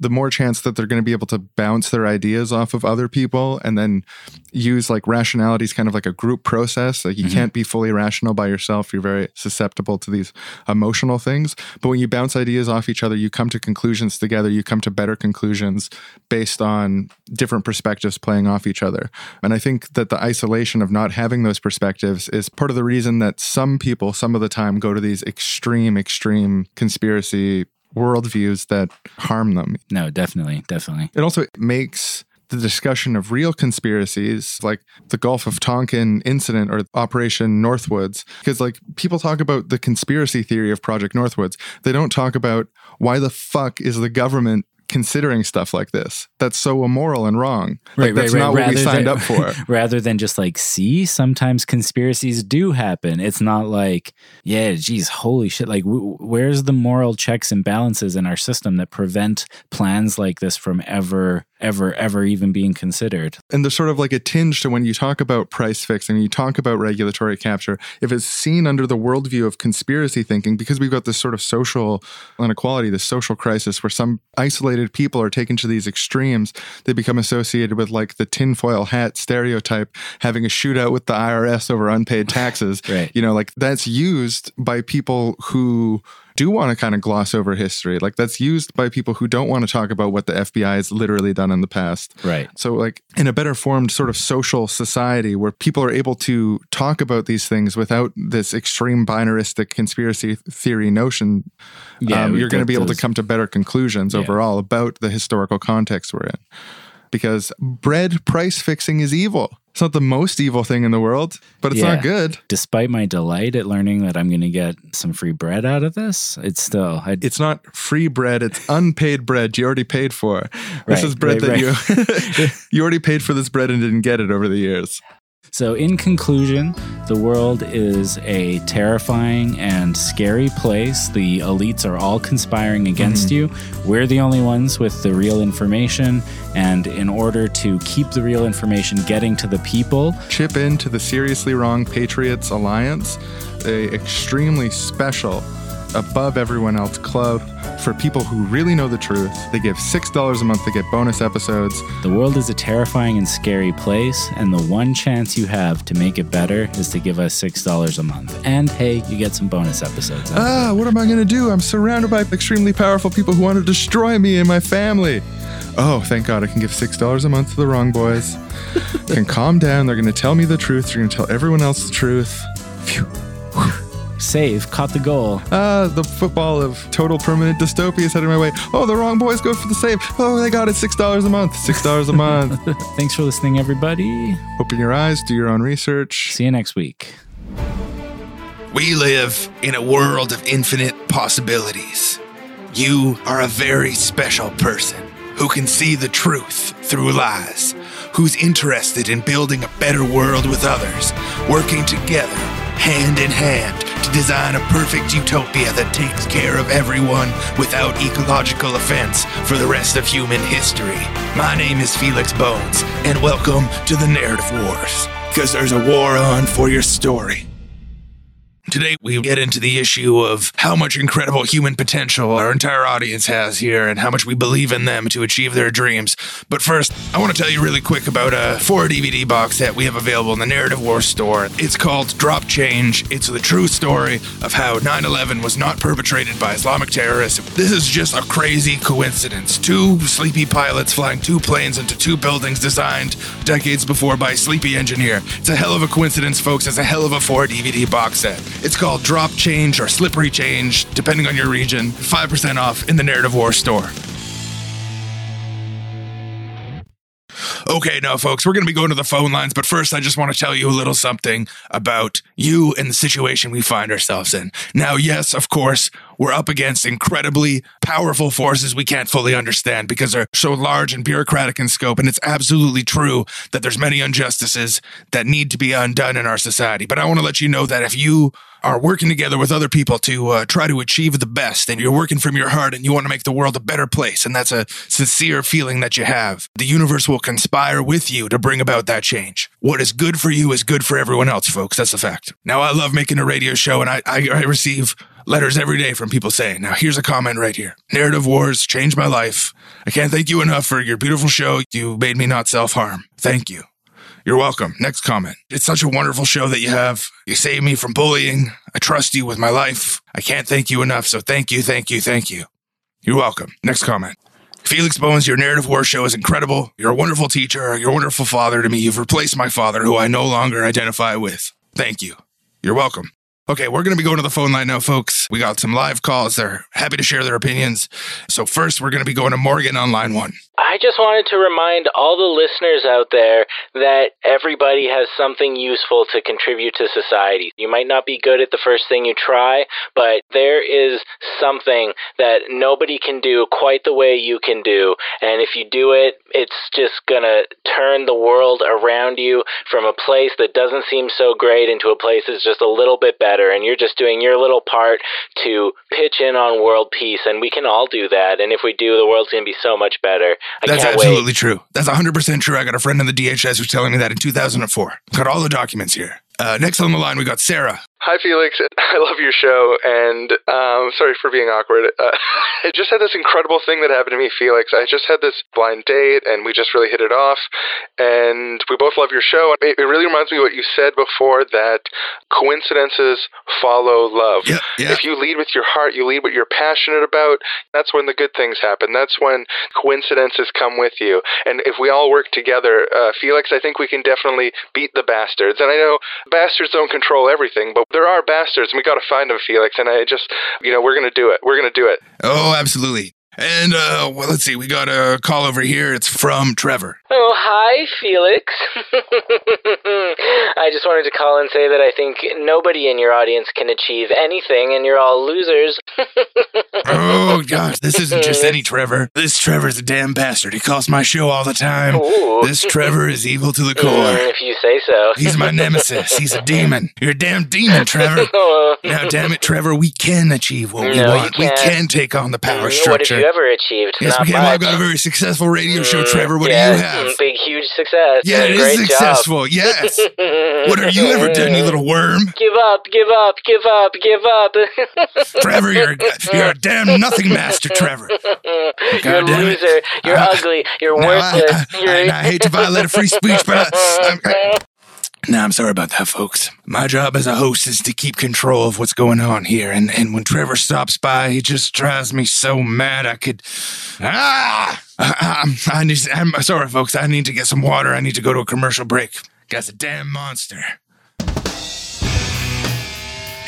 the more chance that they're going to be able to bounce their ideas off of other people and then use like rationality is kind of like a group process. Like you Mhm. can't be fully rational by yourself. You're very susceptible to these emotional things. But when you bounce ideas off each other, you come to conclusions together. You come to better conclusions based on different perspectives playing off each other. And I think that the isolation of not having those perspectives is part of the reason that some people, some of the time, go to these extreme, extreme conspiracy worldviews that harm them. No, definitely, definitely. It also makes the discussion of real conspiracies like the Gulf of Tonkin incident or Operation Northwoods because like people talk about the conspiracy theory of Project Northwoods they don't talk about why the fuck is the government considering stuff like this that's so immoral and wrong like that's not what we signed than, up for rather than just like, see, sometimes conspiracies do happen. It's not like, yeah, geez, holy shit. Like, w- where's the moral checks and balances in our system that prevent plans like this from ever, ever, ever even being considered? and there's sort of like a tinge to when you talk about price fixing, you talk about regulatory capture, if it's seen under the worldview of conspiracy thinking, because we've got this sort of social inequality, this social crisis where some isolated people are taken to these extremes, they become associated with like the tinfoil hat stereotype, having a shootout with the IRS over unpaid taxes. Right. You know, like that's used by people who do want to kind of gloss over history. Like that's used by people who don't want to talk about what the FBI has literally done in the past. Right. So, like in a better formed sort of social society where people are able to talk about these things without this extreme binaristic conspiracy theory notion, Yeah, um, you're going to be able to come to better conclusions Yeah. overall about the historical context we're in. Because bread price fixing is evil. It's not the most evil thing in the world, but it's Yeah. not good. Despite my delight at learning that I'm going to get some free bread out of this, it's still, I, It's not free bread, it's unpaid bread you already paid for. This Right, is bread right, that you you already paid for this bread and didn't get it over the years. So, in conclusion, the world is a terrifying and scary place. The elites are all conspiring against mm-hmm. you. We're the only ones with the real information. And in order to keep the real information getting to the people, chip into the Seriously Wrong Patriots Alliance, a extremely special, above everyone else club for people who really know the truth. They give $6 a month to get bonus episodes. the world is a terrifying and scary place. And the one chance you have to make it better is to give us $6 a month. And hey, you get some bonus episodes. out of it. Ah, what am I going to do? I'm surrounded by extremely powerful people who want to destroy me and my family. Oh, thank God I can give $6 a month to the wrong boys. can calm down. They're going to tell me the truth. They're going to tell everyone else the truth. Phew. Whew. Save, caught the goal. Ah, the football of total permanent dystopia is heading my way. Oh, the wrong boys go for the save. Oh, they got it. Six dollars a month. Six dollars a month. Thanks for listening, everybody. Open your eyes. Do your own research. See you next week. We live in a world of infinite possibilities. You are a very special person who can see the truth through lies, who's interested in building a better world with others, working together, hand in hand, to design a perfect utopia that takes care of everyone without ecological offense for the rest of human history. My name is Felix Bones, and welcome to the Narrative Wars, because there's a war on for your story. Today, we get into the issue of how much incredible human potential our entire audience has here and how much we believe in them to achieve their dreams. But first, I want to tell you really quick about a four DVD box set we have available in the Narrative War store. It's called Drop Change. It's the true story of how 9 11 was not perpetrated by Islamic terrorists. This is just a crazy coincidence. Two sleepy pilots flying two planes into two buildings designed decades before by a sleepy engineer. It's a hell of a coincidence, folks. It's a hell of a four DVD box set. It's called Drop Change or Slippery Change, depending on your region. 5% off in the Narrative War store. Okay, now, folks, we're going to be going to the phone lines, but first, I just want to tell you a little something about you and the situation we find ourselves in. Now, yes, of course, we're up against incredibly powerful forces we can't fully understand because they're so large and bureaucratic in scope. And it's absolutely true that there's many injustices that need to be undone in our society. But I want to let you know that if you are working together with other people to uh, try to achieve the best. And you're working from your heart and you want to make the world a better place. And that's a sincere feeling that you have. The universe will conspire with you to bring about that change. What is good for you is good for everyone else folks. That's a fact. Now i love making a radio show and i, I, I receive letters every day from people saying now here's a comment right here. Narrative wars changed my life. I can't thank you enough for your beautiful show. You made me not self-harm. Thank you you're welcome. Next comment. It's such a wonderful show that you have. You saved me from bullying. I trust you with my life. I can't thank you enough. So thank you, thank you, thank you. You're welcome. Next comment. Felix Bones, your narrative war show is incredible. You're a wonderful teacher. You're a wonderful father to me. You've replaced my father, who I no longer identify with. Thank you. You're welcome. Okay, we're going to be going to the phone line now, folks. We got some live calls. They're happy to share their opinions. So, first, we're going to be going to Morgan on line one. I just wanted to remind all the listeners out there that everybody has something useful to contribute to society. You might not be good at the first thing you try, but there is something that nobody can do quite the way you can do. And if you do it, it's just going to turn the world around you from a place that doesn't seem so great into a place that's just a little bit better. And you're just doing your little part to pitch in on world peace. And we can all do that. And if we do, the world's going to be so much better. I That's absolutely wait. true. That's 100% true. I got a friend in the DHS who's telling me that in 2004. Got all the documents here. Uh, next on the line, we got Sarah. Hi, Felix. I love your show, and um, sorry for being awkward. Uh, I just had this incredible thing that happened to me, Felix. I just had this blind date, and we just really hit it off, and we both love your show. It, it really reminds me of what you said before that coincidences follow love. Yeah, yeah. If you lead with your heart, you lead what you're passionate about, that's when the good things happen. That's when coincidences come with you. And if we all work together, uh, Felix, I think we can definitely beat the bastards. And I know bastards don't control everything, but there are bastards, and we got to find them, Felix. And I just, you know, we're going to do it. We're going to do it. Oh, absolutely. And uh, well, let's see. We got a call over here. It's from Trevor. Oh, hi, Felix. I just wanted to call and say that I think nobody in your audience can achieve anything, and you're all losers. Oh gosh, this isn't just any Trevor. This Trevor's a damn bastard. He calls my show all the time. Ooh. This Trevor is evil to the Mm, core. if you say so. He's my nemesis. He's a demon. You're a damn demon, Trevor. Now, damn it, Trevor, we can achieve what we No, want. We can't. take on the power Mm, structure. Have ever achieved? Yes, Not we can. Well, I've got a very successful radio show, Mm, Trevor. What yeah, do you have? Big, huge success. Yeah, it is job. successful. Yes. what have you ever done, you little worm? Give up, give up, give up, give up. Trevor, you're you're a damn nothing master, Trevor. You're a God damn it. loser. You're I- ugly. You're I- worthless. I, You're... I, I hate to violate a free speech, but I, I'm, I, no, I'm sorry about that, folks. My job as a host is to keep control of what's going on here, and and when Trevor stops by, he just drives me so mad I could. Ah, I, I'm, I need. I'm sorry, folks. I need to get some water. I need to go to a commercial break. Guy's a damn monster.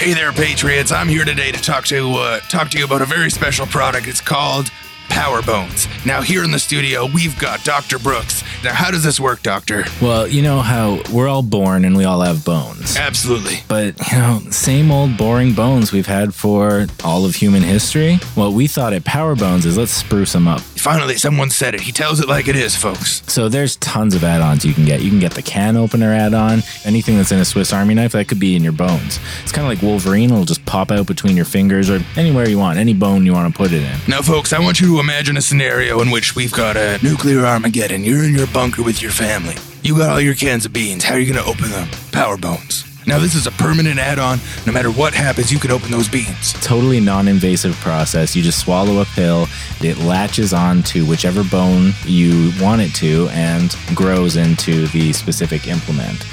Hey there, Patriots. I'm here today to talk to uh, talk to you about a very special product. It's called Power Bones. Now, here in the studio, we've got Dr. Brooks. Now, how does this work, Doctor? Well, you know how we're all born and we all have bones. Absolutely. But, you know, same old boring bones we've had for all of human history. What we thought at Power Bones is let's spruce them up. Finally, someone said it. He tells it like it is, folks. So there's tons of add-ons you can get. You can get the can opener add-on, anything that's in a Swiss Army knife that could be in your bones. It's kind of like Wolverine; it'll just pop out between your fingers or anywhere you want, any bone you want to put it in. Now, folks, I want you to imagine a scenario in which we've got a nuclear Armageddon. You're in your bunker with your family. You got all your cans of beans. How are you going to open them? Power Bones. Now, this is a permanent add on. No matter what happens, you can open those beans. Totally non-invasive process. You just swallow a pill. It latches on to whichever bone you want it to and grows into the specific implement.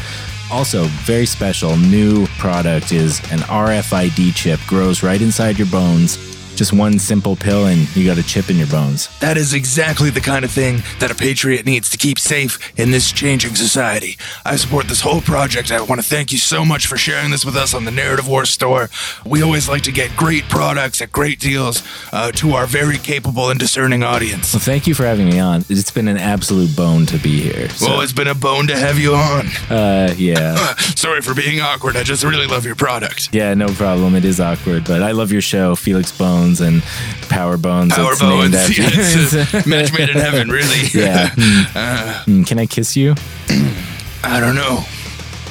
Also, very special new product is an RFID chip grows right inside your bones. Just one simple pill and you got a chip in your bones. That is exactly the kind of thing that a patriot needs to keep safe in this changing society. I support this whole project. I want to thank you so much for sharing this with us on the Narrative War store. We always like to get great products at great deals uh, to our very capable and discerning audience. Well, thank you for having me on. It's been an absolute bone to be here. So, Well, it's been a bone to have you on. uh, yeah. Sorry for being awkward. I just really love your product. Yeah, no problem. It is awkward, but I love your show, Felix Bones and Power Bones. Power It's Bones. after- Yeah, it's a match made in heaven, really. yeah. Uh, Can I kiss you? I don't know.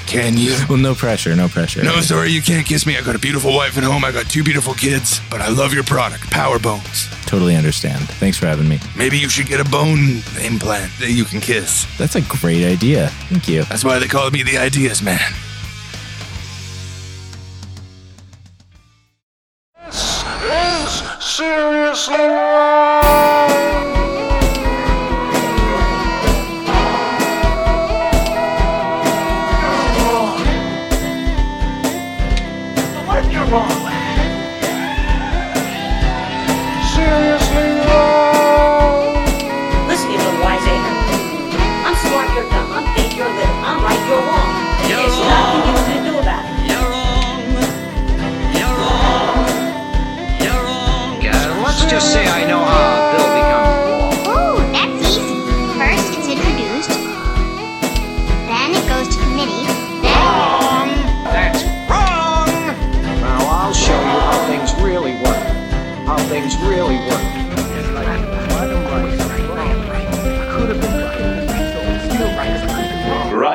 Can you? Well, no pressure, no pressure. No, sorry, you can't kiss me. I got a beautiful wife at home. I got two beautiful kids, but I love your product, Power Bones. Totally understand. Thanks for having me. Maybe you should get a bone implant that you can kiss. That's a great idea. Thank you. That's why they call me the Ideas Man. Seriously wrong.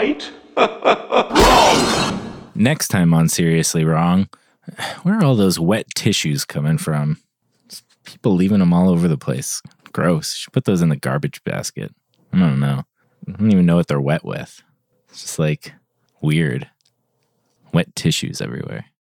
Right? Next time on Seriously Wrong, where are all those wet tissues coming from? People leaving them all over the place. Gross. Should put those in the garbage basket. I don't know. I don't even know what they're wet with. It's just like weird. Wet tissues everywhere.